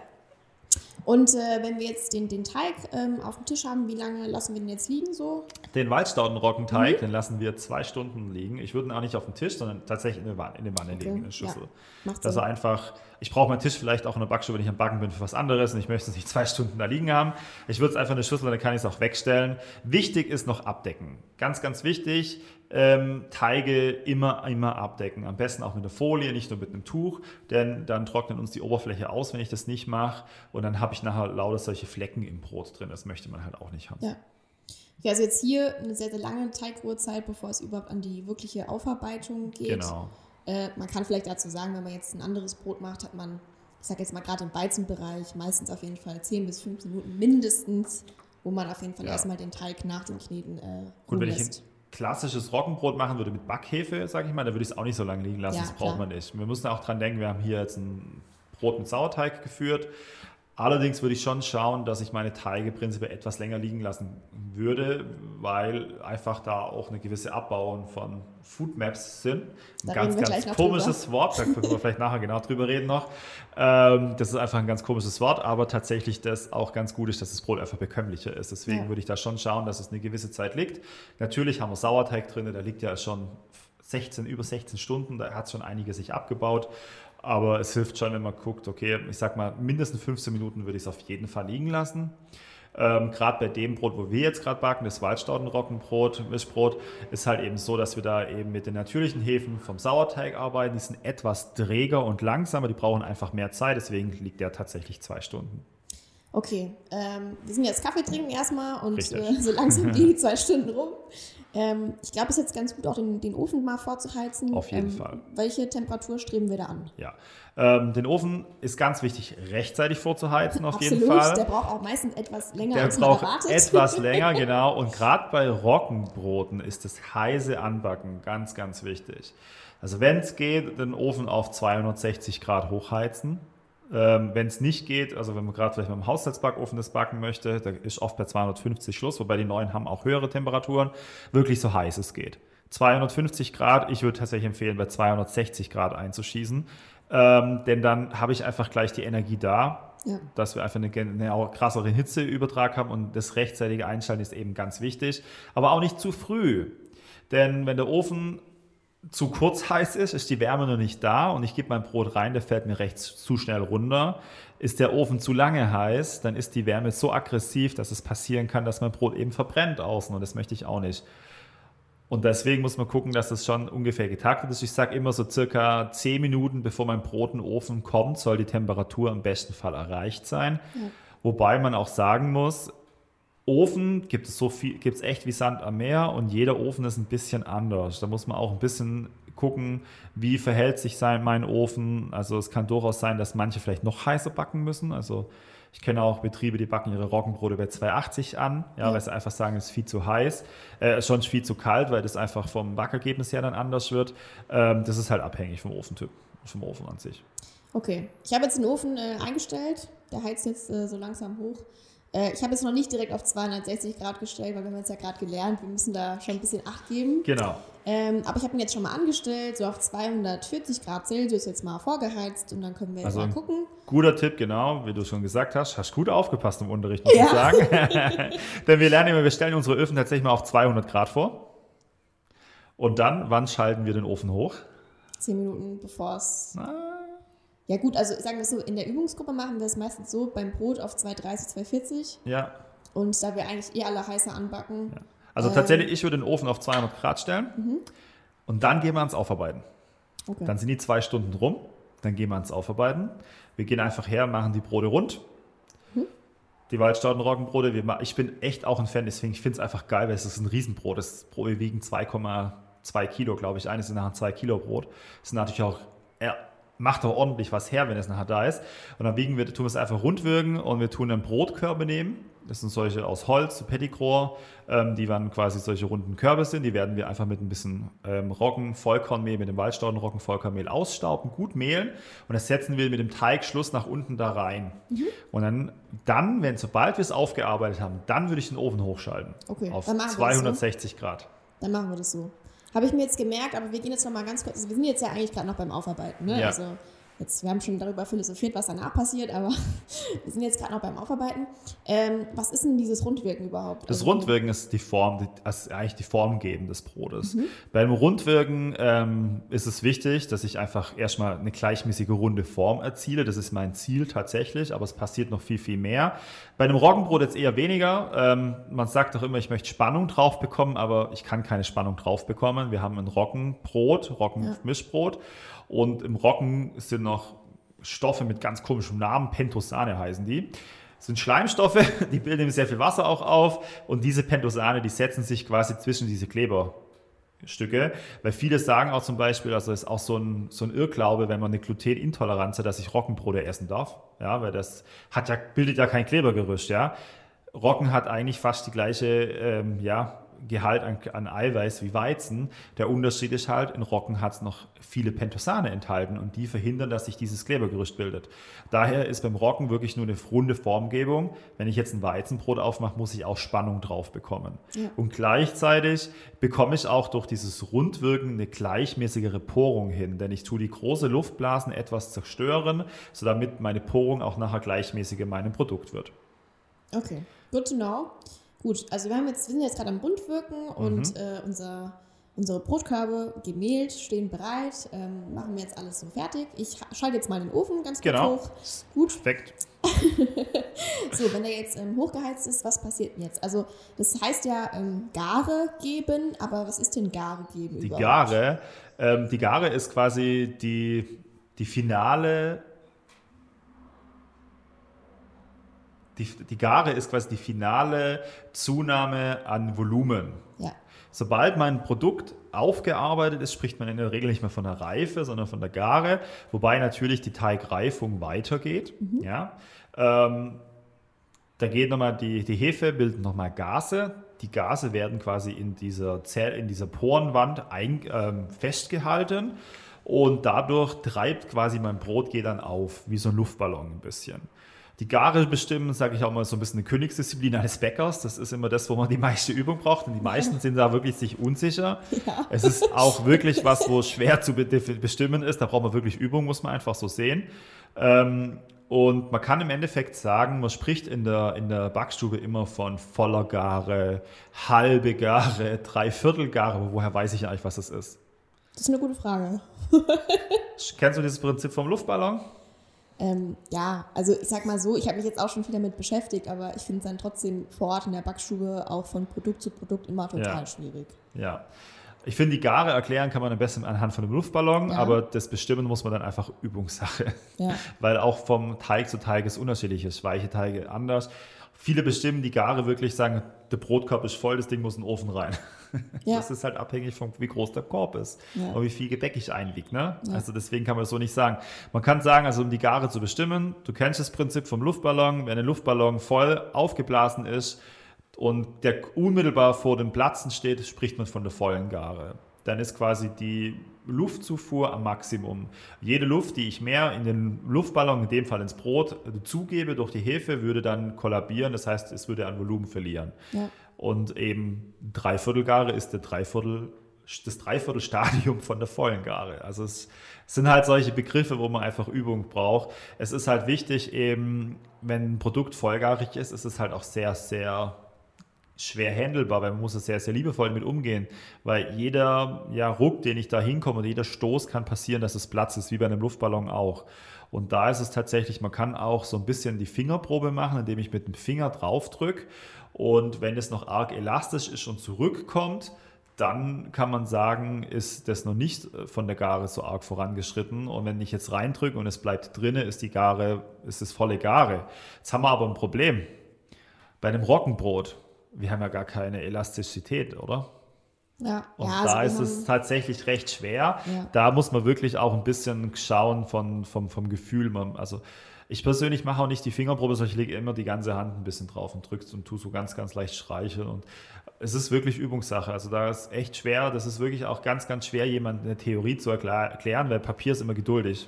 und äh, wenn wir jetzt den, den Teig ähm, auf dem Tisch haben, wie lange lassen wir den jetzt liegen so? Den Waldstaudenroggenteig, mhm. den lassen wir zwei Stunden liegen. Ich würde ihn auch nicht auf dem Tisch, sondern tatsächlich in der Wanne, in der Wanne okay. legen, in der Schüssel. Ja, dass er einfach, ich brauche meinen Tisch vielleicht auch in der Backstube, wenn ich am Backen bin, für was anderes und ich möchte es nicht zwei Stunden da liegen haben. Ich würde es einfach in der Schüssel, dann kann ich es auch wegstellen. Wichtig ist noch abdecken. Ganz, ganz wichtig, ähm, Teige immer, immer abdecken. Am besten auch mit einer Folie, nicht nur mit einem Tuch, denn dann trocknet uns die Oberfläche aus, wenn ich das nicht mache. Und dann habe ich nachher lauter solche Flecken im Brot drin. Das möchte man halt auch nicht haben. Ja. Ja, also jetzt hier eine sehr, sehr lange Teigruhezeit, bevor es überhaupt an die wirkliche Aufarbeitung geht. Genau. Äh, man kann vielleicht dazu sagen, wenn man jetzt ein anderes Brot macht, hat man, ich sage jetzt mal gerade im Weizenbereich, meistens auf jeden Fall 10 bis 15 Minuten mindestens, wo man auf jeden Fall ja. erstmal den Teig nach dem Kneten äh, Gut, wenn lässt. ich klassisches Roggenbrot machen würde mit Backhefe, sage ich mal, da würde ich es auch nicht so lange liegen lassen. Ja, das braucht klar. man nicht. Wir müssen auch dran denken, wir haben hier jetzt ein Brot mit Sauerteig geführt. Allerdings würde ich schon schauen, dass ich meine Teige prinzipiell etwas länger liegen lassen würde, weil einfach da auch eine gewisse Abbauung von Food Maps sind. Ein da ganz, ganz komisches drüber. Wort, da können wir vielleicht nachher genau drüber reden noch. Ähm, das ist einfach ein ganz komisches Wort, aber tatsächlich das auch ganz gut ist, dass das Brot einfach bekömmlicher ist. Deswegen ja. würde ich da schon schauen, dass es eine gewisse Zeit liegt. Natürlich haben wir Sauerteig drin, der liegt ja schon 16, über 16 Stunden, da hat schon einige sich abgebaut. Aber es hilft schon, wenn man guckt, okay, ich sag mal, mindestens 15 Minuten würde ich es auf jeden Fall liegen lassen. Ähm, gerade bei dem Brot, wo wir jetzt gerade backen, das Waldstaudenroggenbrot, Mischbrot, ist halt eben so, dass wir da eben mit den natürlichen Hefen vom Sauerteig arbeiten. Die sind etwas träger und langsamer, die brauchen einfach mehr Zeit, deswegen liegt der tatsächlich zwei Stunden. Okay, ähm, wir sind jetzt Kaffee trinken erstmal und äh, so langsam gehen die zwei Stunden rum. Ähm, ich glaube, es ist jetzt ganz gut, auch den, den Ofen mal vorzuheizen. Auf jeden ähm, Fall. Welche Temperatur streben wir da an? Ja, ähm, den Ofen ist ganz wichtig, rechtzeitig vorzuheizen, auf Absolut. jeden Fall. Der braucht auch meistens etwas länger, Der als man braucht erwartet. etwas länger, genau. Und gerade bei Roggenbroten ist das heiße Anbacken ganz, ganz wichtig. Also wenn es geht, den Ofen auf 260 Grad hochheizen. Ähm, wenn es nicht geht, also wenn man gerade vielleicht mit dem Haushaltsbackofen das backen möchte, da ist oft bei 250 Schluss, wobei die neuen haben auch höhere Temperaturen, wirklich so heiß es geht. 250 Grad, ich würde tatsächlich empfehlen, bei 260 Grad einzuschießen, ähm, denn dann habe ich einfach gleich die Energie da, Ja. dass wir einfach eine, eine krassere Hitzeübertrag haben und das rechtzeitige Einschalten ist eben ganz wichtig, aber auch nicht zu früh. Denn wenn der Ofen zu kurz heiß ist, ist die Wärme noch nicht da und ich gebe mein Brot rein, der fällt mir rechts zu schnell runter. Ist der Ofen zu lange heiß, dann ist die Wärme so aggressiv, dass es passieren kann, dass mein Brot eben verbrennt außen und das möchte ich auch nicht. Und deswegen muss man gucken, dass das schon ungefähr getaktet ist. Ich sage immer so circa 10 Minuten, bevor mein Brot in den Ofen kommt, soll die Temperatur im besten Fall erreicht sein. Wobei man auch sagen muss, Ofen gibt es so viel, gibt es echt wie Sand am Meer und jeder Ofen ist ein bisschen anders. Da muss man auch ein bisschen gucken, wie verhält sich sein, mein Ofen. Also es kann durchaus sein, dass manche vielleicht noch heißer backen müssen. Also ich kenne auch Betriebe, die backen ihre Roggenbrote bei 280 an, ja, Ja. weil sie einfach sagen, es ist viel zu heiß, äh, schon viel zu kalt, weil das einfach vom Backergebnis her dann anders wird. Ähm, das ist halt abhängig vom Ofentyp, vom Ofen an sich. Okay, ich habe jetzt den Ofen äh, eingestellt. Der heizt jetzt äh, so langsam hoch. Äh, ich habe jetzt noch nicht direkt auf 260 Grad gestellt, weil wir haben jetzt ja gerade gelernt, wir müssen da schon ein bisschen Acht geben. Genau. Ähm, aber ich habe ihn jetzt schon mal angestellt, so auf 240 Grad Celsius jetzt mal vorgeheizt und dann können wir Also mal gucken. Guter Tipp, genau, wie du schon gesagt hast. Hast gut aufgepasst im Unterricht, muss Ja. ich sagen. Denn wir lernen immer, wir stellen unsere Öfen tatsächlich mal auf 200 Grad vor. Und dann, wann schalten wir den Ofen hoch? 10 Minuten bevor es. Ja, gut, also sagen wir es so, in der Übungsgruppe machen wir es meistens so beim Brot auf 230, 240. Ja. Und da wir eigentlich eh alle heißer anbacken. Also Ähm. tatsächlich, ich würde den Ofen auf 200 Grad stellen. Und dann gehen wir ans Aufarbeiten. Okay. Dann sind die zwei Stunden rum. Dann gehen wir ans Aufarbeiten. Wir gehen einfach her, machen die Brote rund. Die Waldstaudenroggenbrote. Wir Ich bin echt auch ein Fan, deswegen ich finde es einfach geil, weil es ist ein Riesenbrot. Das Brot wir wiegen 2,2 Kilo, glaube ich. Eines ist nachher ein 2 Kilo Brot. Das ist natürlich auch, macht auch ordentlich was her, wenn es nachher da ist. Und dann wiegen wir, tun wir es einfach rundwürgen und wir tun dann Brotkörbe nehmen. Das sind solche aus Holz, so Petitgros, ähm, die dann quasi solche runden Körbe sind. Die werden wir einfach mit ein bisschen ähm, Roggen, Vollkornmehl, mit dem Waldstaudenroggen, Vollkornmehl ausstauben, gut mehlen und das setzen wir mit dem Teigschluss nach unten da rein. Und dann, dann, wenn sobald wir es aufgearbeitet haben, dann würde ich den Ofen hochschalten. Okay, Auf dann machen wir das so. 260 Grad. Dann machen wir das so. Habe ich mir jetzt gemerkt, aber wir gehen jetzt noch mal ganz kurz. Also wir sind jetzt ja eigentlich gerade noch beim Aufarbeiten. Ne? Ja. Also jetzt, wir haben schon darüber philosophiert, was danach passiert, aber wir sind jetzt gerade noch beim Aufarbeiten. Ähm, was ist denn dieses Rundwirken überhaupt? Das Also, Rundwirken ist die Form, die, das ist eigentlich die Form geben des Brotes. Mhm. Beim Rundwirken ähm, ist es wichtig, dass ich einfach erstmal eine gleichmäßige runde Form erziele. Das ist mein Ziel tatsächlich, aber es passiert noch viel, viel mehr. Bei einem Roggenbrot jetzt eher weniger. Ähm, man sagt auch immer, ich möchte Spannung drauf bekommen, aber ich kann keine Spannung drauf bekommen. Wir haben ein Roggenbrot, Roggenmischbrot und im Roggen sind noch Stoffe mit ganz komischem Namen, Pentosane heißen die. Das sind Schleimstoffe, die bilden sehr viel Wasser auch auf und diese Pentosane, die setzen sich quasi zwischen diese Kleberstücke, weil viele sagen auch zum Beispiel, also ist auch so ein, so ein Irrglaube, wenn man eine Glutenintoleranz hat, dass ich Roggenbrote essen darf, ja, weil das hat ja, bildet ja kein Klebergerüst, ja. Roggen hat eigentlich fast die gleiche, ähm, ja, Gehalt an, an Eiweiß wie Weizen. Der Unterschied ist halt, in Roggen hat es noch viele Pentosane enthalten und die verhindern, dass sich dieses Klebergerüst bildet. Daher ist beim Roggen wirklich nur eine runde Formgebung. Wenn ich jetzt ein Weizenbrot aufmache, muss ich auch Spannung drauf bekommen. Ja. Und gleichzeitig bekomme ich auch durch dieses Rundwirken eine gleichmäßigere Porung hin, denn ich tue die große Luftblasen etwas zerstören, so damit meine Porung auch nachher gleichmäßig in meinem Produkt wird. Okay, good to know. Gut, also wir, haben jetzt, wir sind jetzt gerade am Rundwirken Mhm. und äh, unser, unsere Brotkörbe gemehlt, stehen bereit. Ähm, machen wir jetzt alles so fertig. Ich ha- schalte jetzt mal den Ofen ganz kurz Genau. hoch. Gut, Perfekt. so, wenn der jetzt ähm, hochgeheizt ist, was passiert denn jetzt? Also, das heißt ja ähm, Gare geben, aber was ist denn Gare geben Die überhaupt? Gare, ähm, die Gare ist quasi die, die finale, die, die Gare ist quasi die finale Zunahme an Volumen. Ja. Sobald mein Produkt aufgearbeitet ist, spricht man in der Regel nicht mehr von der Reife, sondern von der Gare, wobei natürlich die Teigreifung weitergeht. Ja. Ähm, da geht nochmal die, die Hefe, bildet nochmal Gase. Die Gase werden quasi in dieser, Zell, in dieser Porenwand ein, ähm, festgehalten und dadurch treibt quasi mein Brot geht dann auf, wie so ein Luftballon ein bisschen. Die Gare bestimmen, sage ich auch mal, so ein bisschen eine Königsdisziplin eines Bäckers. Das ist immer das, wo man die meiste Übung braucht. Und die meisten sind da wirklich sich unsicher. Ja. Es ist auch wirklich was, wo schwer zu be- bestimmen ist. Da braucht man wirklich Übung, muss man einfach so sehen. Ähm, und man kann im Endeffekt sagen, man spricht in der, in der Backstube immer von voller Gare, halbe Gare, Dreiviertelgare. Aber woher weiß ich eigentlich, was das ist? Das ist eine gute Frage. Kennst du dieses Prinzip vom Luftballon? Ähm, ja, also ich sag mal so, ich habe mich jetzt auch schon viel damit beschäftigt, aber ich finde es dann trotzdem vor Ort in der Backstube auch von Produkt zu Produkt immer total Ja. schwierig. Ja. Ich finde, die Gare erklären kann man am besten anhand von einem Luftballon, Ja. aber das Bestimmen muss man dann einfach Übungssache. Ja. Weil auch vom Teig zu Teig ist unterschiedlich ist. Weiche Teige anders. Viele bestimmen die Gare wirklich, sagen, der Brotkorb ist voll, das Ding muss in den Ofen rein. Ja. Das ist halt abhängig von wie groß der Korb ist Ja. und wie viel Gebäck ich einwiege. Ne? Ja. Also deswegen kann man das so nicht sagen. Man kann sagen, also um die Gare zu bestimmen, du kennst das Prinzip vom Luftballon, wenn ein Luftballon voll aufgeblasen ist und der unmittelbar vor dem Platzen steht, spricht man von der vollen Gare. Dann ist quasi die Luftzufuhr am Maximum. Jede Luft, die ich mehr in den Luftballon, in dem Fall ins Brot, zugebe durch die Hefe, würde dann kollabieren. Das heißt, es würde an Volumen verlieren. Ja. Und eben Dreiviertelgare ist der Dreiviertel, das Dreiviertelstadium von der vollen Gare. Also es sind halt solche Begriffe, wo man einfach Übung braucht. Es ist halt wichtig, eben, wenn ein Produkt vollgarig ist, ist es halt auch sehr, sehr schwer handelbar, weil man muss es sehr, sehr liebevoll damit umgehen, weil jeder ja, Ruck, den ich da hinkomme und jeder Stoß kann passieren, dass es Platz ist, wie bei einem Luftballon auch. Und da ist es tatsächlich, man kann auch so ein bisschen die Fingerprobe machen, indem ich mit dem Finger drauf drücke und wenn es noch arg elastisch ist und zurückkommt, dann kann man sagen, ist das noch nicht von der Gare so arg vorangeschritten. Und wenn ich jetzt reindrücke und es bleibt drinne, ist die Gare, ist es volle Gare. Jetzt haben wir aber ein Problem. Bei einem Roggenbrot, wir haben ja gar keine Elastizität, oder? Ja, Und ja, da also ist es tatsächlich recht schwer. Ja. Da muss man wirklich auch ein bisschen schauen von, vom, vom Gefühl. Man, also ich persönlich mache auch nicht die Fingerprobe, sondern ich lege immer die ganze Hand ein bisschen drauf und drücke und tue so ganz, ganz leicht streicheln. Und es ist wirklich Übungssache. Also da ist echt schwer. Das ist wirklich auch ganz, ganz schwer, jemandem eine Theorie zu erklär, erklären, weil Papier ist immer geduldig.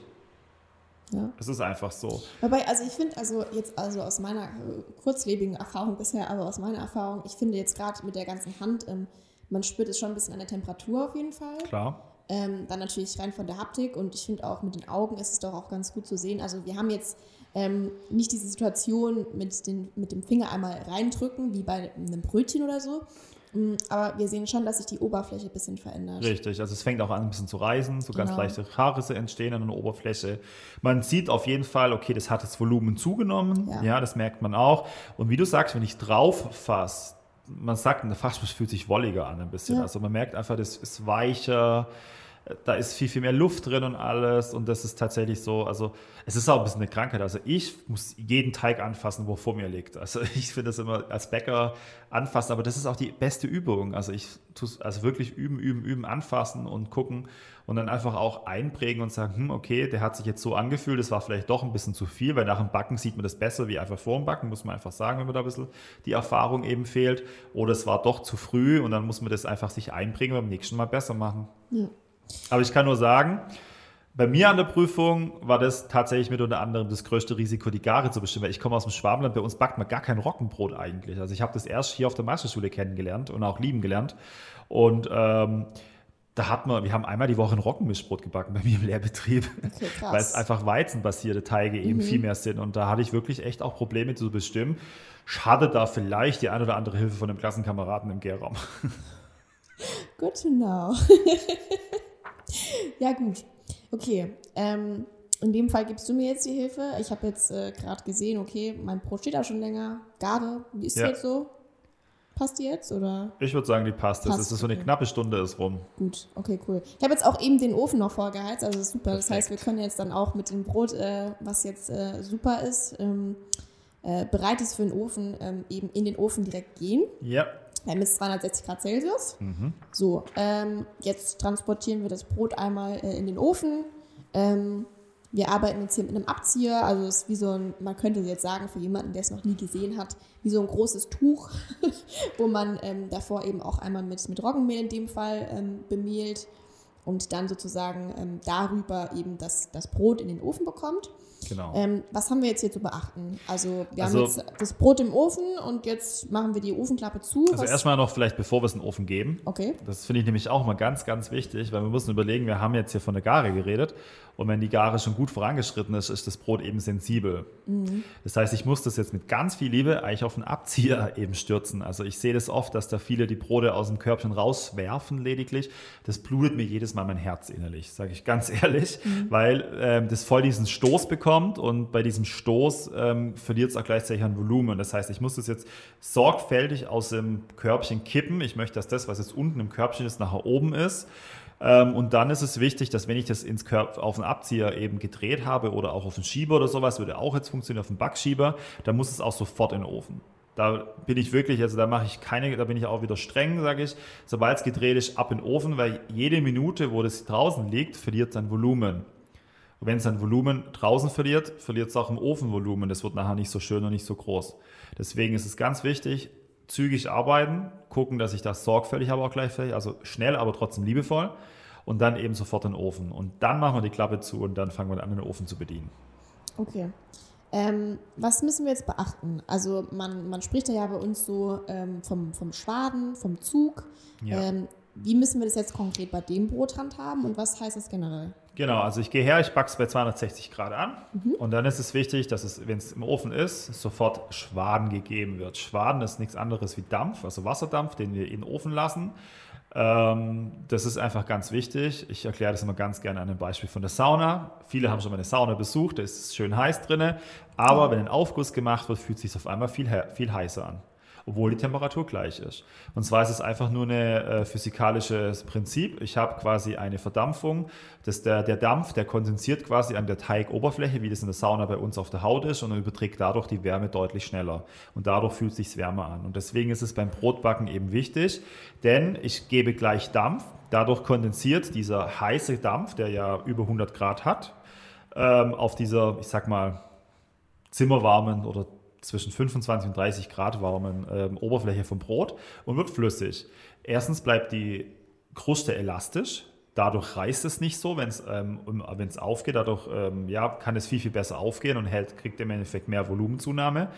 Ja. Es ist einfach so. Wobei, also ich finde, also jetzt, also aus meiner äh, kurzlebigen Erfahrung bisher, aber aus meiner Erfahrung, ich finde jetzt gerade mit der ganzen Hand, ähm, man spürt es schon ein bisschen an der Temperatur auf jeden Fall. Klar. Ähm, dann natürlich rein von der Haptik und ich finde auch mit den Augen ist es doch auch ganz gut zu sehen. Also wir haben jetzt ähm, nicht diese Situation mit, den, mit dem Finger einmal reindrücken, wie bei einem Brötchen oder so. Mm, Aber wir sehen schon, dass sich die Oberfläche ein bisschen verändert. Richtig, also es fängt auch an ein bisschen zu reißen, so ganz Genau. leichte Haarrisse entstehen an der Oberfläche. Man sieht auf jeden Fall, okay, das hat das Volumen zugenommen, ja. Ja. das merkt man auch. Und wie du sagst, wenn ich drauf fasse, man sagt, der Fassbiss fühlt sich wolliger an ein bisschen. Ja. Also man merkt einfach, das ist weicher, da ist viel, viel mehr Luft drin und alles. Und das ist tatsächlich so, also es ist auch ein bisschen eine Krankheit. Also ich muss jeden Teig anfassen, wo vor mir liegt. Also ich finde das immer als Bäcker anfassen, aber das ist auch die beste Übung. Also ich tue also wirklich üben, üben, üben, anfassen und gucken und dann einfach auch einprägen und sagen, hm, okay, der hat sich jetzt so angefühlt, das war vielleicht doch ein bisschen zu viel, weil nach dem Backen sieht man das besser wie einfach vor dem Backen, muss man einfach sagen, wenn man da ein bisschen die Erfahrung eben fehlt. Oder es war doch zu früh und dann muss man das einfach sich einprägen und beim nächsten Mal besser machen. Ja. Aber ich kann nur sagen, bei mir an der Prüfung war das tatsächlich mit unter anderem das größte Risiko, die Gare zu bestimmen. Weil ich komme aus dem Schwabenland, bei uns backt man gar kein Roggenbrot eigentlich. Also ich habe das erst hier auf der Meisterschule kennengelernt und auch lieben gelernt. Und ähm, da hat man, wir haben einmal die Woche ein Roggenmischbrot gebacken bei mir im Lehrbetrieb, Okay, weil es einfach weizenbasierte Teige eben viel mehr sind. Und da hatte ich wirklich echt auch Probleme zu bestimmen. Schade da vielleicht die ein oder andere Hilfe von dem Klassenkameraden im Gärraum. Good to know. ja, gut. Okay. Ähm, in dem Fall gibst du mir jetzt die Hilfe. Ich habe jetzt äh, gerade gesehen, okay, mein Brot steht da schon länger. Gare, wie ist Ja. jetzt so? Passt die jetzt oder? Ich würde sagen, die passt. Das Passt, ist so eine okay. knappe Stunde ist rum. Gut, okay, cool. Ich habe jetzt auch eben den Ofen noch vorgeheizt, also super. Das heißt, wir Perfekt. können jetzt dann auch mit dem Brot, äh, was jetzt äh, super ist, ähm, äh, bereit ist für den Ofen, ähm, eben in den Ofen direkt gehen. Ja. Wir haben jetzt 260 Grad Celsius. So, ähm, jetzt transportieren wir das Brot einmal äh, in den Ofen. Ähm, wir arbeiten jetzt hier mit einem Abzieher, also es ist wie so ein, man könnte jetzt sagen, für jemanden, der es noch nie gesehen hat, wie so ein großes Tuch, wo man ähm, davor eben auch einmal mit, mit Roggenmehl in dem Fall ähm, bemehlt und dann sozusagen ähm, darüber eben das, das Brot in den Ofen bekommt. Genau. Ähm, was haben wir jetzt hier zu beachten? Also wir Also- haben jetzt das Brot im Ofen und jetzt machen wir die Ofenklappe zu. Also erstmal noch vielleicht, bevor wir es in den Ofen geben. Okay. Das finde ich nämlich auch mal ganz, ganz wichtig, weil wir müssen überlegen, wir haben jetzt hier von der Gare geredet und wenn die Gare schon gut vorangeschritten ist, ist das Brot eben sensibel. Das heißt, ich muss das jetzt mit ganz viel Liebe eigentlich auf den Abzieher eben stürzen. Also ich sehe das oft, dass da viele die Brote aus dem Körbchen rauswerfen lediglich. Das blutet mir jedes Mal mein Herz innerlich, sage ich ganz ehrlich, weil ähm, das voll diesen Stoß bekommt und bei diesem Stoß ähm, verliert es auch gleichzeitig an Volumen. Das heißt, ich muss das jetzt sorgfältig aus dem Körbchen kippen. Ich möchte, dass das, was jetzt unten im Körbchen ist, nachher oben ist. Ähm, und dann ist es wichtig, dass wenn ich das ins Körb auf den Abzieher eben gedreht habe oder auch auf den Schieber oder sowas, würde auch jetzt funktionieren auf den Backschieber, dann muss es auch sofort in den Ofen. Da bin ich wirklich, also da mache ich keine, da bin ich auch wieder streng, sage ich. Sobald es gedreht ist, ab in den Ofen, weil jede Minute, wo das draußen liegt, verliert dann Volumen. Wenn es dann Volumen draußen verliert, verliert es auch im Ofen Volumen. Das wird nachher nicht so schön und nicht so groß. Deswegen ist es ganz wichtig, zügig arbeiten, gucken, dass ich das sorgfältig habe auch gleichzeitig, also schnell, aber trotzdem liebevoll und dann eben sofort in den Ofen. Und dann machen wir die Klappe zu und dann fangen wir an, den Ofen zu bedienen. Okay. Ähm, was müssen wir jetzt beachten? Also man, man spricht ja bei uns so ähm, vom, vom Schwaden, vom Zug. Ja. Ähm, wie müssen wir das jetzt konkret bei dem Brot handhaben und was heißt das generell? Genau, also ich gehe her, ich backe es bei 260 Grad an und dann ist es wichtig, dass es, wenn es im Ofen ist, sofort Schwaden gegeben wird. Schwaden ist nichts anderes wie Dampf, also Wasserdampf, den wir in den Ofen lassen. Ähm, das ist einfach ganz wichtig. Ich erkläre das immer ganz gerne an einem Beispiel von der Sauna. Viele haben schon mal eine Sauna besucht, da ist es schön heiß drinne, aber wenn ein Aufguss gemacht wird, fühlt es sich auf einmal viel, viel heißer an obwohl die Temperatur gleich ist. Und zwar ist es einfach nur ein äh, physikalisches Prinzip. Ich habe quasi eine Verdampfung. Das der, der Dampf, der kondensiert quasi an der Teigoberfläche, wie das in der Sauna bei uns auf der Haut ist, und dann überträgt dadurch die Wärme deutlich schneller. Und dadurch fühlt es sich wärmer an. Und deswegen ist es beim Brotbacken eben wichtig, denn ich gebe gleich Dampf. Dadurch kondensiert dieser heiße Dampf, der ja über 100 Grad hat, ähm, auf dieser, ich sag mal, zimmerwarmen oder zwischen 25 und 30 Grad warmen ähm, Oberfläche vom Brot und wird flüssig. Erstens bleibt die Kruste elastisch, dadurch reißt es nicht so, wenn es ähm, aufgeht, dadurch ähm, ja, kann es viel, viel besser aufgehen und hält, kriegt im Endeffekt mehr Volumenzunahme.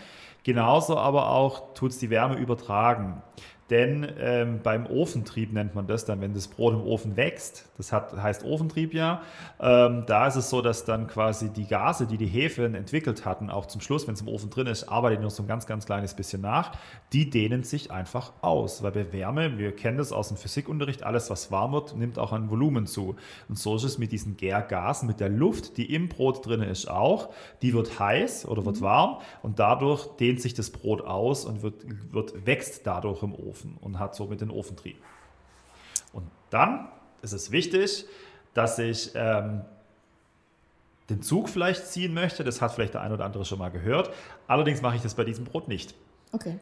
Genauso aber auch tut es die Wärme übertragen. Denn ähm, beim Ofentrieb nennt man das dann, wenn das Brot im Ofen wächst, das hat, heißt Ofentrieb ja, ähm, da ist es so, dass dann quasi die Gase, die die Hefen entwickelt hatten, auch zum Schluss, wenn es im Ofen drin ist, arbeitet nur so ein ganz, ganz kleines bisschen nach, die dehnen sich einfach aus. Weil bei Wärme, wir kennen das aus dem Physikunterricht, alles was warm wird, nimmt auch an Volumen zu. Und so ist es mit diesen Gärgasen, mit der Luft, die im Brot drin ist auch, die wird heiß oder wird warm und dadurch dehnt sich das Brot aus und wird, wird, wächst dadurch im Ofen und hat somit den Ofentrieb. Und dann ist es wichtig, dass ich ähm, den Zug vielleicht ziehen möchte. Das hat vielleicht der ein oder andere schon mal gehört. Allerdings mache ich das bei diesem Brot nicht. Okay.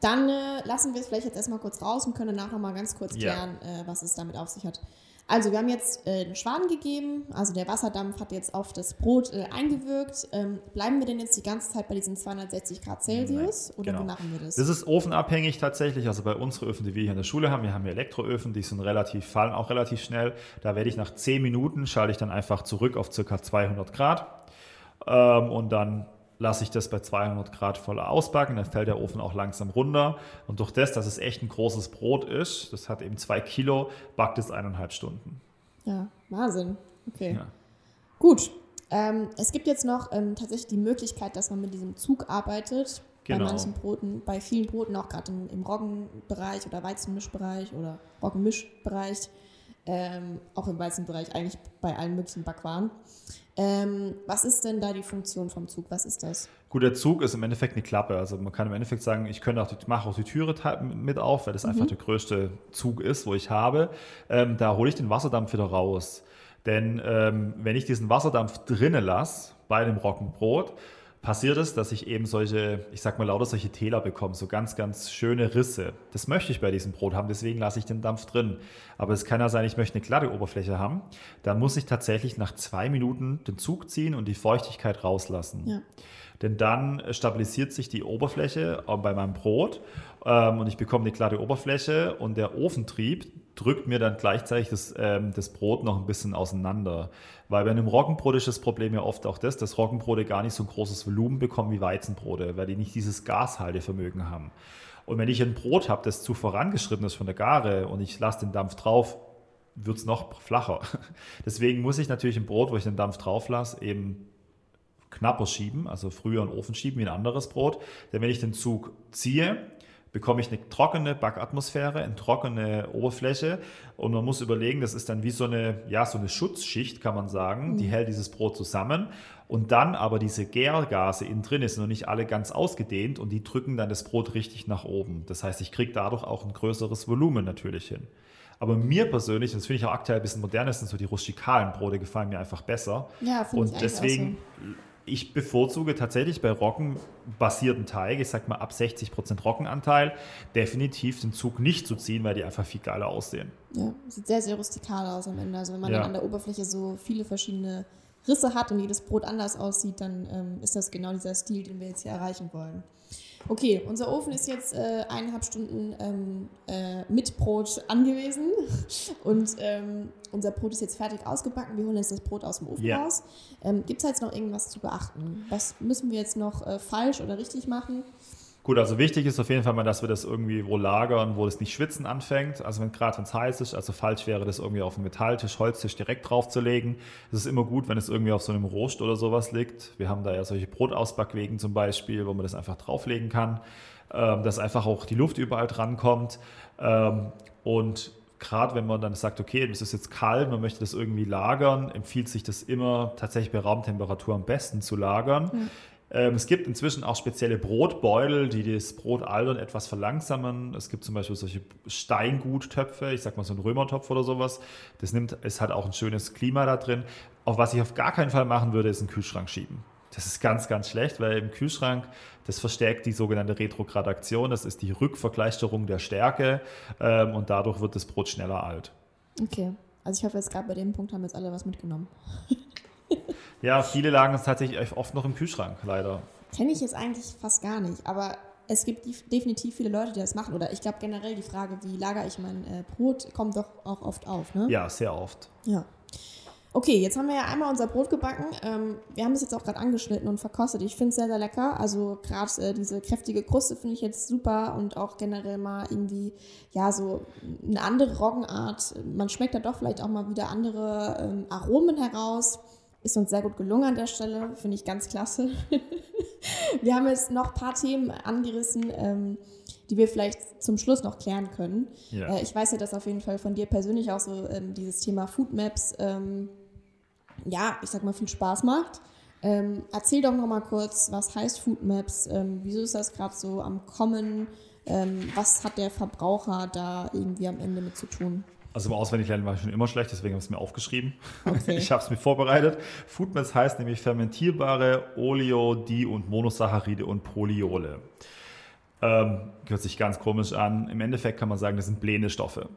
Dann äh, lassen wir es vielleicht jetzt erstmal kurz raus und können nachher mal ganz kurz Ja. klären, äh, was es damit auf sich hat. Also wir haben jetzt äh, den Schwaden gegeben, also der Wasserdampf hat jetzt auf das Brot äh, eingewirkt. Ähm, bleiben wir denn jetzt die ganze Zeit bei diesen 260 Grad Celsius oder genau. wie machen wir das? Das ist ofenabhängig tatsächlich. Also bei unseren Öfen, die wir hier in der Schule haben, wir haben hier Elektroöfen, die sind relativ, fallen auch relativ schnell. Da werde ich nach 10 Minuten, schalte ich dann einfach zurück auf ca. 200 Grad. Ähm, und dann lasse ich das bei 200 Grad voll ausbacken, dann fällt der Ofen auch langsam runter. Und durch das, dass es echt ein großes Brot ist, das hat eben zwei Kilo, backt es eineinhalb Stunden. ja, Wahnsinn. Okay. Ja. Gut. Ähm, es gibt jetzt noch ähm, tatsächlich die Möglichkeit, dass man mit diesem Zug arbeitet. Genau. Bei manchen Broten, bei vielen Broten, auch gerade im, im Roggenbereich oder Weizenmischbereich oder Roggenmischbereich, ähm, auch im Weizenbereich, eigentlich bei allen möglichen Backwaren. Ähm, was ist denn da die Funktion vom Zug? Was ist das? Gut, der Zug ist im Endeffekt eine Klappe. Also man kann im Endeffekt sagen, ich könnte auch, die- mache auch die Türe mit auf, weil das einfach der größte Zug ist, wo ich habe. Ähm, da hole ich den Wasserdampf wieder raus. Denn ähm, wenn ich diesen Wasserdampf drinnen lasse bei dem Roggenbrot, passiert es, dass ich eben solche, ich sag mal lauter solche Täler bekomme, so ganz, ganz schöne Risse. Das möchte ich bei diesem Brot haben, deswegen lasse ich den Dampf drin. Aber es kann ja sein, ich möchte eine glatte Oberfläche haben. Dann muss ich tatsächlich nach zwei Minuten den Zug ziehen und die Feuchtigkeit rauslassen. Ja. Denn dann stabilisiert sich die Oberfläche bei meinem Brot ähm, und ich bekomme eine glatte Oberfläche und der Ofentrieb drückt mir dann gleichzeitig das, ähm, das Brot noch ein bisschen auseinander. Weil bei einem Roggenbrot ist das Problem ja oft auch das, dass Roggenbrote gar nicht so ein großes Volumen bekommen wie Weizenbrote, weil die nicht dieses Gashaltevermögen haben. Und wenn ich ein Brot habe, das zu vorangeschritten ist von der Gare und ich lasse den Dampf drauf, wird es noch flacher. Deswegen muss ich natürlich ein Brot, wo ich den Dampf drauf lasse, eben knapper schieben, also früher in den Ofen schieben wie ein anderes Brot. Denn wenn ich den Zug ziehe, bekomme ich eine trockene Backatmosphäre, eine trockene Oberfläche und man muss überlegen, das ist dann wie so eine, ja, so eine Schutzschicht, kann man sagen, mhm. die hält dieses Brot zusammen und dann aber diese Gärgase innen drin sind noch nicht alle ganz ausgedehnt und die drücken dann das Brot richtig nach oben. Das heißt, ich kriege dadurch auch ein größeres Volumen natürlich hin. Aber mir persönlich, das finde ich auch aktuell ein bisschen moderner, sind so die rustikalen Brote gefallen mir einfach besser. Ja, Und deswegen so ich bevorzuge tatsächlich bei roggenbasierten Teig, ich sag mal ab 60% Roggenanteil, definitiv den Zug nicht zu ziehen, weil die einfach viel geiler aussehen. Ja, sieht sehr, sehr rustikal aus am Ende. Also wenn man ja. dann an der Oberfläche so viele verschiedene Risse hat und jedes Brot anders aussieht, dann ähm, ist das genau dieser Stil, den wir jetzt hier erreichen wollen. Okay, unser Ofen ist jetzt äh, eineinhalb Stunden ähm, äh, mit Brot angewiesen und ähm, unser Brot ist jetzt fertig ausgebacken. Wir holen jetzt das Brot aus dem Ofen yeah. raus. Ähm, Gibt es jetzt noch irgendwas zu beachten? Was müssen wir jetzt noch äh, falsch oder richtig machen? Gut, also wichtig ist auf jeden Fall mal, dass wir das irgendwie wo lagern, wo es nicht schwitzen anfängt. Also wenn gerade wenn es heiß ist, also falsch wäre das irgendwie auf einen Metalltisch, Holztisch direkt draufzulegen. Es ist immer gut, wenn es irgendwie auf so einem Rost oder sowas liegt. Wir haben da ja solche Brotausbackwegen zum Beispiel, wo man das einfach drauflegen kann, ähm, dass einfach auch die Luft überall drankommt. Ähm, und gerade wenn man dann sagt, okay, es ist jetzt kalt, man möchte das irgendwie lagern, empfiehlt sich das immer tatsächlich bei Raumtemperatur am besten zu lagern. Mhm es gibt inzwischen auch spezielle Brotbeutel, die das Brotaldern etwas verlangsamen. Es gibt zum Beispiel solche Steinguttöpfe, ich sag mal so ein Römertopf oder sowas. Das nimmt, es hat auch ein schönes Klima da drin. Auf was ich auf gar keinen Fall machen würde, ist einen Kühlschrank schieben. Das ist ganz, ganz schlecht, weil im Kühlschrank, das verstärkt die sogenannte Retrogradation. Das ist die Rückvergleichterung der Stärke ähm, und dadurch wird das Brot schneller alt. Okay, also ich hoffe, jetzt gerade bei dem Punkt haben jetzt alle was mitgenommen. Ja, viele lagen es tatsächlich oft noch im Kühlschrank, leider. Kenne ich jetzt eigentlich fast gar nicht, aber es gibt definitiv viele Leute, die das machen. Oder ich glaube generell die Frage, wie lagere ich mein äh, Brot, kommt doch auch oft auf, ne? Ja, sehr oft. Ja. Okay, jetzt haben wir ja einmal unser Brot gebacken. Ähm, wir haben es jetzt auch gerade angeschnitten und verkostet. Ich finde es sehr, sehr lecker. Also gerade äh, diese kräftige Kruste finde ich jetzt super und auch generell mal irgendwie, ja, so eine andere Roggenart. Man schmeckt da doch vielleicht auch mal wieder andere ähm, Aromen heraus. Ist uns sehr gut gelungen an der Stelle, finde ich ganz klasse. wir haben jetzt noch ein paar Themen angerissen, ähm, die wir vielleicht zum Schluss noch klären können. Ja. Äh, ich weiß ja, dass auf jeden Fall von dir persönlich auch so ähm, dieses Thema Food Maps, ähm, ja, ich sag mal, viel Spaß macht. Ähm, erzähl doch noch mal kurz, was heißt Food Maps? Ähm, wieso ist das gerade so am Kommen? Ähm, was hat der Verbraucher da irgendwie am Ende mit zu tun? Also im Auswendiglernen war ich schon immer schlecht, deswegen habe ich es mir aufgeschrieben. Okay. Ich habe es mir vorbereitet. Foodmaps heißt nämlich fermentierbare Oleo-, Di- und Monosaccharide und Polyole. Ähm, hört sich ganz komisch an. Im Endeffekt kann man sagen, das sind Pläne-Stoffe.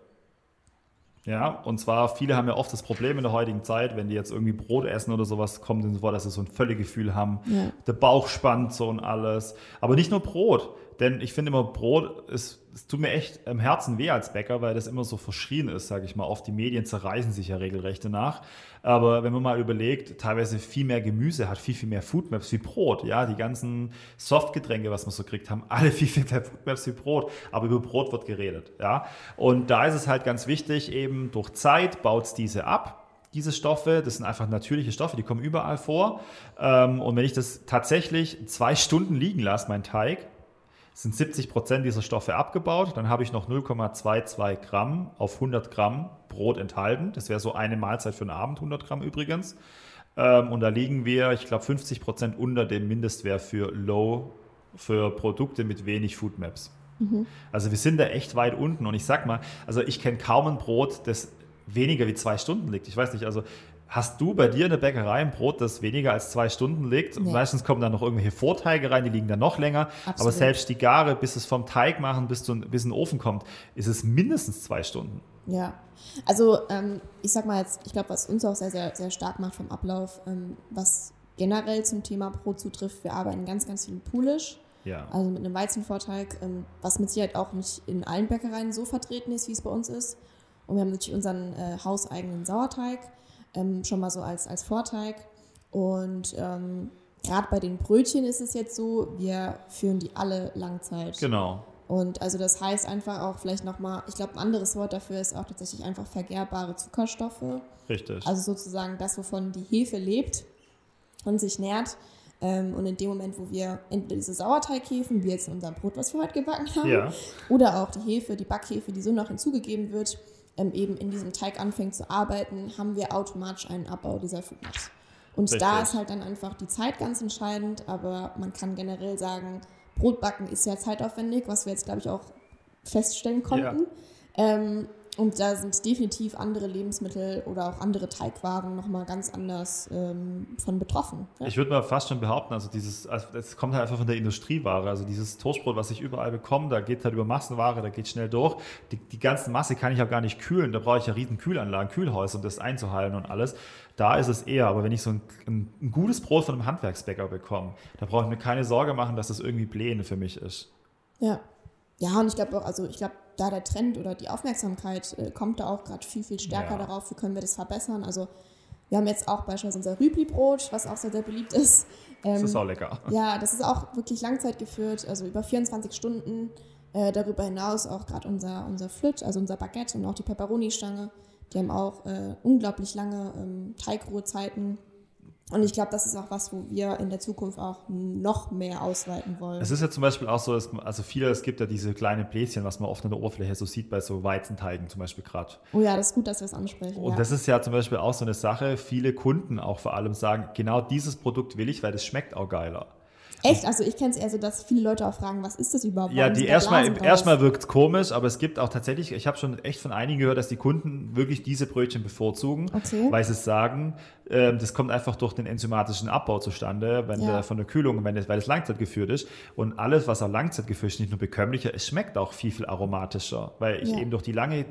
Ja, und zwar, viele haben ja oft das Problem in der heutigen Zeit, wenn die jetzt irgendwie Brot essen oder sowas, kommt ihnen vor, dass sie so ein Völlegefühl haben. Ja. Der Bauch spannt so und alles. Aber nicht nur Brot. Denn ich finde immer, Brot, ist, es tut mir echt im Herzen weh als Bäcker, weil das immer so verschrien ist, sage ich mal. Oft die Medien zerreißen sich ja regelrecht danach. Aber wenn man mal überlegt, teilweise viel mehr Gemüse hat, viel, viel mehr Foodmaps wie Brot. Ja, die ganzen Softgetränke, was man so kriegt, haben alle viel, viel mehr Foodmaps wie Brot. Aber über Brot wird geredet. Ja, und da ist es halt ganz wichtig, eben durch Zeit baut es diese ab diese Stoffe, das sind einfach natürliche Stoffe, die kommen überall vor. Ähm, und wenn ich das tatsächlich zwei Stunden liegen lasse, mein Teig, sind 70 Prozent dieser Stoffe abgebaut. Dann habe ich noch 0,22 Gramm auf 100 Gramm Brot enthalten. Das wäre so eine Mahlzeit für einen Abend, 100 Gramm übrigens. Ähm, und da liegen wir, ich glaube, 50 Prozent unter dem Mindestwert für Low, für Produkte mit wenig Foodmaps. Mhm. Also wir sind da echt weit unten. Und ich sag mal, also ich kenne kaum ein Brot, das weniger wie zwei Stunden liegt. Ich weiß nicht, also Hast du bei dir in der Bäckerei ein Brot, das weniger als zwei Stunden liegt? Nee. Meistens kommen dann noch irgendwelche Vorteige rein, die liegen dann noch länger. Absolut. Aber selbst die Gare, bis es vom Teig machen, bis, zu, bis in den Ofen kommt, ist es mindestens zwei Stunden. Ja, also ähm, ich sag mal jetzt, ich glaube, was uns auch sehr, sehr, sehr stark macht vom Ablauf, ähm, was generell zum Thema Brot zutrifft, wir arbeiten ganz, ganz viel Polish. Ja. Also mit einem Weizenvorteig, ähm, was mit Sicherheit auch nicht in allen Bäckereien so vertreten ist, wie es bei uns ist. Und wir haben natürlich unseren äh, hauseigenen Sauerteig, ähm, schon mal so als, als Vorteig. Und ähm, gerade bei den Brötchen ist es jetzt so, wir führen die alle Langzeit. Genau. Und also das heißt einfach auch vielleicht nochmal, ich glaube, ein anderes Wort dafür ist auch tatsächlich einfach vergärbare Zuckerstoffe. Richtig. Also sozusagen das, wovon die Hefe lebt und sich nährt. Ähm, und in dem Moment, wo wir entweder diese Sauerteighefen, wie jetzt in unserem Brot, was wir heute gebacken haben, ja. oder auch die Hefe, die Backhefe, die so noch hinzugegeben wird, ähm, eben in diesem Teig anfängt zu arbeiten, haben wir automatisch einen Abbau dieser Foodmaps. Und Richtig. da ist halt dann einfach die Zeit ganz entscheidend, aber man kann generell sagen, Brotbacken ist ja zeitaufwendig, was wir jetzt, glaube ich, auch feststellen konnten. Ja. Ähm, und da sind definitiv andere Lebensmittel oder auch andere Teigwaren nochmal ganz anders ähm, von betroffen. Ja? Ich würde mal fast schon behaupten, also dieses, also das kommt halt einfach von der Industrieware. Also dieses Toastbrot, was ich überall bekomme, da geht halt über Massenware, da geht schnell durch. Die, die ganze Masse kann ich auch gar nicht kühlen. Da brauche ich ja riesen Kühlanlagen, Kühlhäuser, um das einzuhalten und alles. Da ist es eher, aber wenn ich so ein, ein, ein gutes Brot von einem Handwerksbäcker bekomme, da brauche ich mir keine Sorge machen, dass das irgendwie Pläne für mich ist. Ja. Ja, und ich glaube auch, also ich glaube, da der Trend oder die Aufmerksamkeit äh, kommt da auch gerade viel, viel stärker ja. darauf, wie können wir das verbessern. Also wir haben jetzt auch beispielsweise unser Rübli-Brot, was auch sehr, sehr beliebt ist. Ähm, das ist auch lecker. Ja, das ist auch wirklich Langzeit geführt, also über 24 Stunden. Äh, darüber hinaus auch gerade unser, unser Flit, also unser Baguette und auch die Peperoni-Stange. Die haben auch äh, unglaublich lange ähm, Teigruhezeiten. Und ich glaube, das ist auch was, wo wir in der Zukunft auch noch mehr ausweiten wollen. Es ist ja zum Beispiel auch so, dass, also viele, es gibt ja diese kleinen Bläschen, was man oft an der Oberfläche so sieht bei so Weizenteigen zum Beispiel gerade. Oh ja, das ist gut, dass wir es ansprechen. Und ja. das ist ja zum Beispiel auch so eine Sache, viele Kunden auch vor allem sagen, genau dieses Produkt will ich, weil das schmeckt auch geiler. Echt? Also ich kenne es eher so, dass viele Leute auch fragen, was ist das überhaupt? Ja, die erstmal erstmal wirkt komisch, aber es gibt auch tatsächlich, ich habe schon echt von einigen gehört, dass die Kunden wirklich diese Brötchen bevorzugen, okay. weil sie sagen, äh, das kommt einfach durch den enzymatischen Abbau zustande, wenn ja. der, von der Kühlung, wenn das, weil es Langzeit geführt ist. Und alles, was auch Langzeit geführt ist, nicht nur bekömmlicher, es schmeckt auch viel, viel aromatischer, weil ich ja. eben durch die lange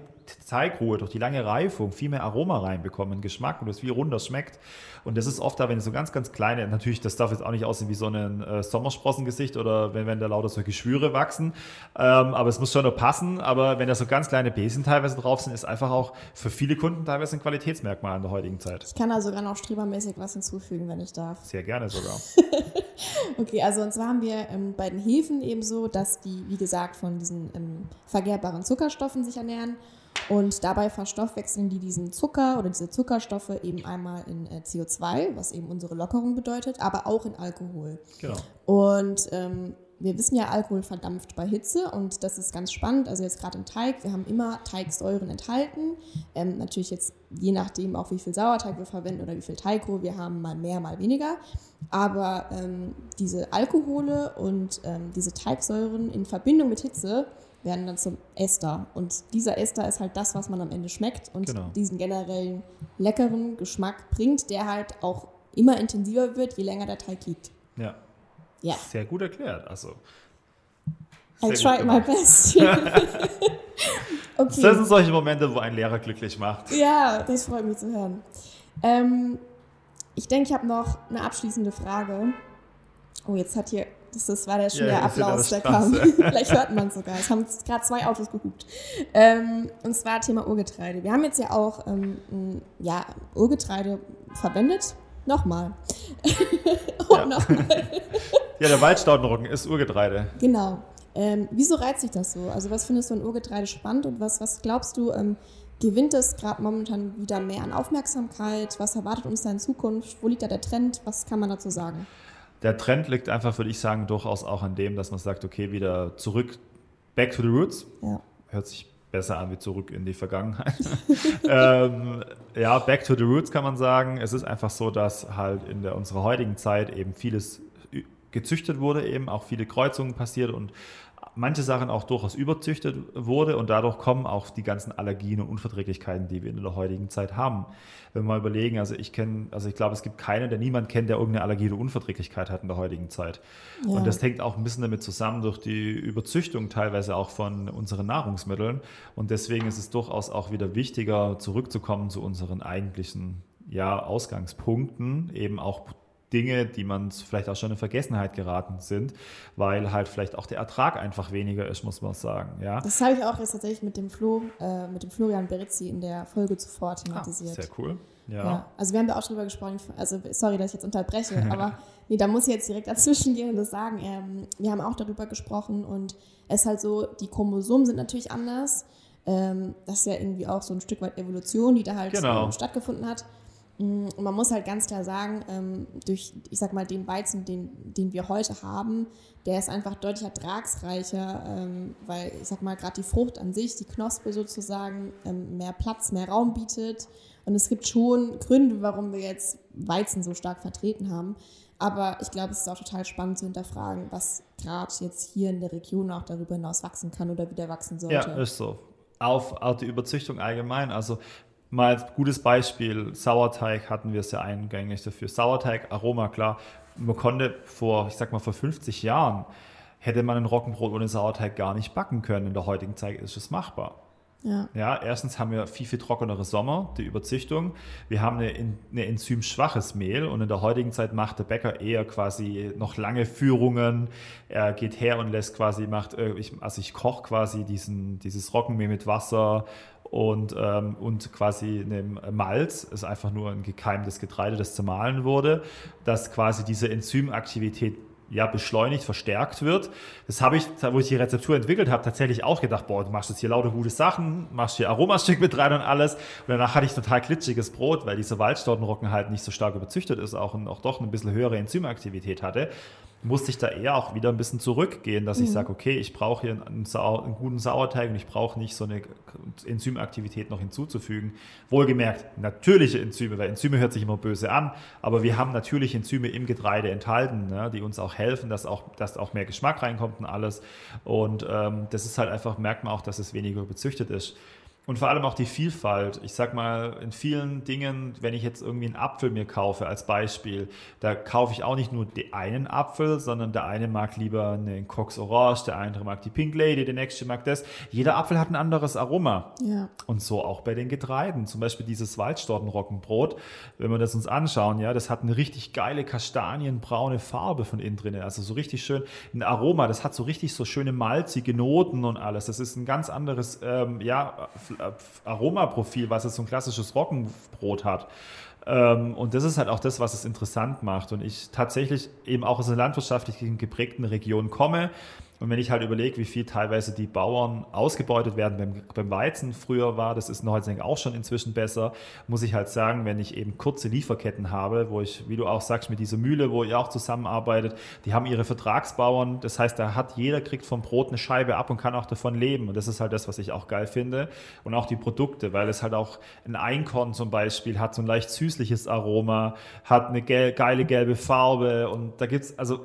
Teigruhe, durch die lange Reifung viel mehr Aroma reinbekommen, Geschmack und es wie runder schmeckt. Und das ist oft da, wenn so ganz, ganz kleine, natürlich, das darf jetzt auch nicht aussehen wie so ein äh, Sommersprossengesicht oder wenn, wenn da lauter so Geschwüre wachsen. Ähm, aber es muss schon noch passen. Aber wenn da so ganz kleine Besen teilweise drauf sind, ist einfach auch für viele Kunden teilweise ein Qualitätsmerkmal in der heutigen Zeit. Ich kann da sogar noch strebermäßig was hinzufügen, wenn ich darf. Sehr gerne sogar. okay, also und zwar haben wir ähm, bei den Hefen eben so, dass die, wie gesagt, von diesen ähm, vergärbaren Zuckerstoffen sich ernähren. Und dabei verstoffwechseln die diesen Zucker oder diese Zuckerstoffe eben einmal in äh, CO2, was eben unsere Lockerung bedeutet, aber auch in Alkohol. Genau. Und ähm, wir wissen ja, Alkohol verdampft bei Hitze und das ist ganz spannend. Also jetzt gerade im Teig, wir haben immer Teigsäuren enthalten. Ähm, natürlich jetzt je nachdem auch, wie viel Sauerteig wir verwenden oder wie viel Teigruhe wir haben, mal mehr, mal weniger. Aber ähm, diese Alkohole und ähm, diese Teigsäuren in Verbindung mit Hitze werden dann zum Ester. Und dieser Ester ist halt das, was man am Ende schmeckt und genau. diesen generellen leckeren Geschmack bringt, der halt auch immer intensiver wird, je länger der Teig liegt. Ja. Ja. Sehr gut erklärt. Also. I tried my best. okay. Das sind solche Momente, wo ein Lehrer glücklich macht. Ja, das freut mich zu hören. Ähm, ich denke, ich habe noch eine abschließende Frage. Oh, jetzt hat hier das, war der, schon ja, der Applaus, der kam. Vielleicht hört man es sogar. Es haben gerade zwei Autos gehupt. Ähm, und zwar Thema Urgetreide. Wir haben jetzt ja auch ähm, ja, Urgetreide verwendet. Nochmal. Und ja. nochmal. ja, der Waldstaudenroggen ist Urgetreide. Genau. Ähm, wieso reizt sich das so? Also was findest du an Urgetreide spannend und was, was glaubst du, ähm, gewinnt es gerade momentan wieder mehr an Aufmerksamkeit? Was erwartet uns da in Zukunft? Wo liegt da der Trend? Was kann man dazu sagen? Der Trend liegt einfach, würde ich sagen, durchaus auch an dem, dass man sagt, okay, wieder zurück, back to the roots. Ja. Hört sich besser an wie zurück in die Vergangenheit. ähm, ja, back to the roots kann man sagen. Es ist einfach so, dass halt in der, unserer heutigen Zeit eben vieles gezüchtet wurde, eben auch viele Kreuzungen passiert und manche Sachen auch durchaus überzüchtet wurde und dadurch kommen auch die ganzen Allergien und Unverträglichkeiten, die wir in der heutigen Zeit haben. Wenn wir mal überlegen, also ich kenne, also ich glaube, es gibt keinen, der niemand kennt, der irgendeine Allergie oder Unverträglichkeit hat in der heutigen Zeit. Ja. Und das hängt auch ein bisschen damit zusammen durch die Überzüchtung teilweise auch von unseren Nahrungsmitteln. Und deswegen ist es durchaus auch wieder wichtiger, zurückzukommen zu unseren eigentlichen ja, Ausgangspunkten, eben auch Dinge, die man vielleicht auch schon in Vergessenheit geraten sind, weil halt vielleicht auch der Ertrag einfach weniger ist, muss man sagen. Ja? Das habe ich auch jetzt tatsächlich mit dem Flo, äh, mit dem Florian Berizzi in der Folge zuvor thematisiert. Ah, sehr cool. Ja. ja. Also wir haben da auch drüber gesprochen, also sorry, dass ich jetzt unterbreche, aber nee, da muss ich jetzt direkt dazwischen gehen und das sagen. Ähm, wir haben auch darüber gesprochen und es ist halt so, die Chromosomen sind natürlich anders. Ähm, das ist ja irgendwie auch so ein Stück weit Evolution, die da halt genau. stattgefunden hat. Mm, und man muss halt ganz klar sagen, ähm, durch, ich sag mal, den Weizen, den, den wir heute haben, der ist einfach deutlich ertragsreicher, ähm, weil, ich sag mal, gerade die Frucht an sich, die Knospe sozusagen, ähm, mehr Platz, mehr Raum bietet. Und es gibt schon Gründe, warum wir jetzt Weizen so stark vertreten haben. Aber ich glaube, es ist auch total spannend zu hinterfragen, was gerade jetzt hier in der Region auch darüber hinaus wachsen kann oder wieder wachsen sollte. Ja, ist so. Auf, auf die Überzüchtung allgemein. Also Mal als gutes Beispiel, Sauerteig hatten wir es ja eingängig dafür. Sauerteig, Aroma, klar. Man konnte vor, ich sag mal, vor 50 Jahren hätte man ein Roggenbrot ohne Sauerteig gar nicht backen können. In der heutigen Zeit ist es machbar. Ja. ja, erstens haben wir viel, viel trockenere Sommer, die Überzüchtung. Wir haben eine, eine enzymschwaches Mehl und in der heutigen Zeit macht der Bäcker eher quasi noch lange Führungen. Er geht her und lässt quasi, macht, äh, also ich koche quasi diesen, dieses Roggenmehl mit Wasser und, ähm, und quasi einem Malz, ist einfach nur ein gekeimtes Getreide, das zermahlen wurde, dass quasi diese Enzymaktivität ja, beschleunigt, verstärkt wird. Das habe ich, wo ich die Rezeptur entwickelt habe, tatsächlich auch gedacht, boah, du machst jetzt hier lauter gute Sachen, machst hier Aromastück mit rein und alles. Und danach hatte ich total glitschiges Brot, weil dieser Waldstaudenrocken halt nicht so stark überzüchtet ist, auch, auch doch eine bisschen höhere Enzymaktivität hatte musste ich da eher auch wieder ein bisschen zurückgehen, dass mhm. ich sage, okay, ich brauche hier einen, Sau einen, guten Sauerteig und ich brauche nicht so eine Enzymaktivität noch hinzuzufügen. Wohlgemerkt, natürliche Enzyme, weil Enzyme hört sich immer böse an, aber wir haben natürliche Enzyme im Getreide enthalten, ne, die uns auch helfen, dass auch, dass auch mehr Geschmack reinkommt und alles. Und ähm, das ist halt einfach, merkt man auch, dass es weniger bezüchtet ist. Und vor allem auch die Vielfalt. Ich sag mal, in vielen Dingen, wenn ich jetzt irgendwie einen Apfel mir kaufe, als Beispiel, da kaufe ich auch nicht nur den einen Apfel, sondern der eine mag lieber einen Cox Orange, der andere mag die Pink Lady, der nächste mag das. Jeder Apfel hat ein anderes Aroma. Ja. Und so auch bei den Getreiden. Zum Beispiel dieses Waldstaudenroggenbrot, wenn wir das uns anschauen, ja, das hat eine richtig geile kastanienbraune Farbe von innen drin. Also so richtig schön ein Aroma. Das hat so richtig so schöne malzige Noten und alles. Das ist ein ganz anderes, ähm, ja, Aromaprofil, was jetzt so ein klassisches Roggenbrot hat. Ähm, und das ist halt auch das, was es interessant macht. Und ich tatsächlich eben auch aus einer landwirtschaftlich geprägten Region komme und wenn ich halt überlege, wie viel teilweise die Bauern ausgebeutet werden beim, beim Weizen früher war, das ist in Holzeng auch schon inzwischen besser, muss ich halt sagen, wenn ich eben kurze Lieferketten habe, wo ich, wie du auch sagst, mit dieser Mühle, wo ihr auch zusammenarbeitet, die haben ihre Vertragsbauern, das heißt, da hat jeder kriegt vom Brot eine Scheibe ab und kann auch davon leben. Und das ist halt das, was ich auch geil finde. Und auch die Produkte, weil es halt auch ein Einkorn zum Beispiel hat so ein leicht süßliches Aroma, hat eine geile gelbe Farbe und da gibt es, also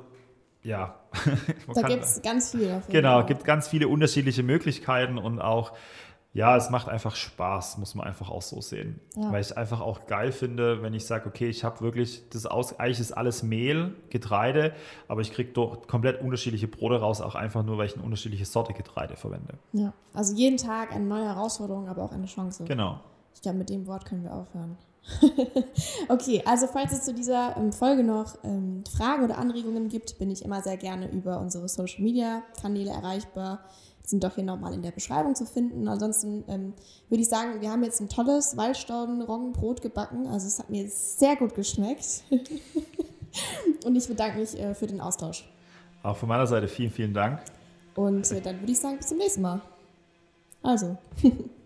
ja. da gibt es ganz viele. Genau, es gibt ganz viele unterschiedliche Möglichkeiten und auch, ja, es macht einfach Spaß, muss man einfach auch so sehen. Ja. Weil ich einfach auch geil finde, wenn ich sage, okay, ich habe wirklich, das aus, eigentlich ist alles Mehl, Getreide, aber ich kriege doch komplett unterschiedliche Brote raus, auch einfach nur, weil ich eine unterschiedliche Sorte Getreide verwende. Ja, also jeden Tag eine neue Herausforderung, aber auch eine Chance. Genau. Ich glaube, mit dem Wort können wir aufhören. okay, also falls es zu dieser ähm, Folge noch ähm, Fragen oder Anregungen gibt, bin ich immer sehr gerne über unsere Social Media Kanäle erreichbar. Die sind doch hier nochmal in der Beschreibung zu finden. Ansonsten ähm, würde ich sagen, wir haben jetzt ein tolles Waldstauden-Roggenbrot gebacken. Also es hat mir sehr gut geschmeckt. Und ich bedanke mich äh, für den Austausch. Auch von meiner Seite vielen, vielen Dank. Und äh, dann würde ich sagen, bis zum nächsten Mal. Also.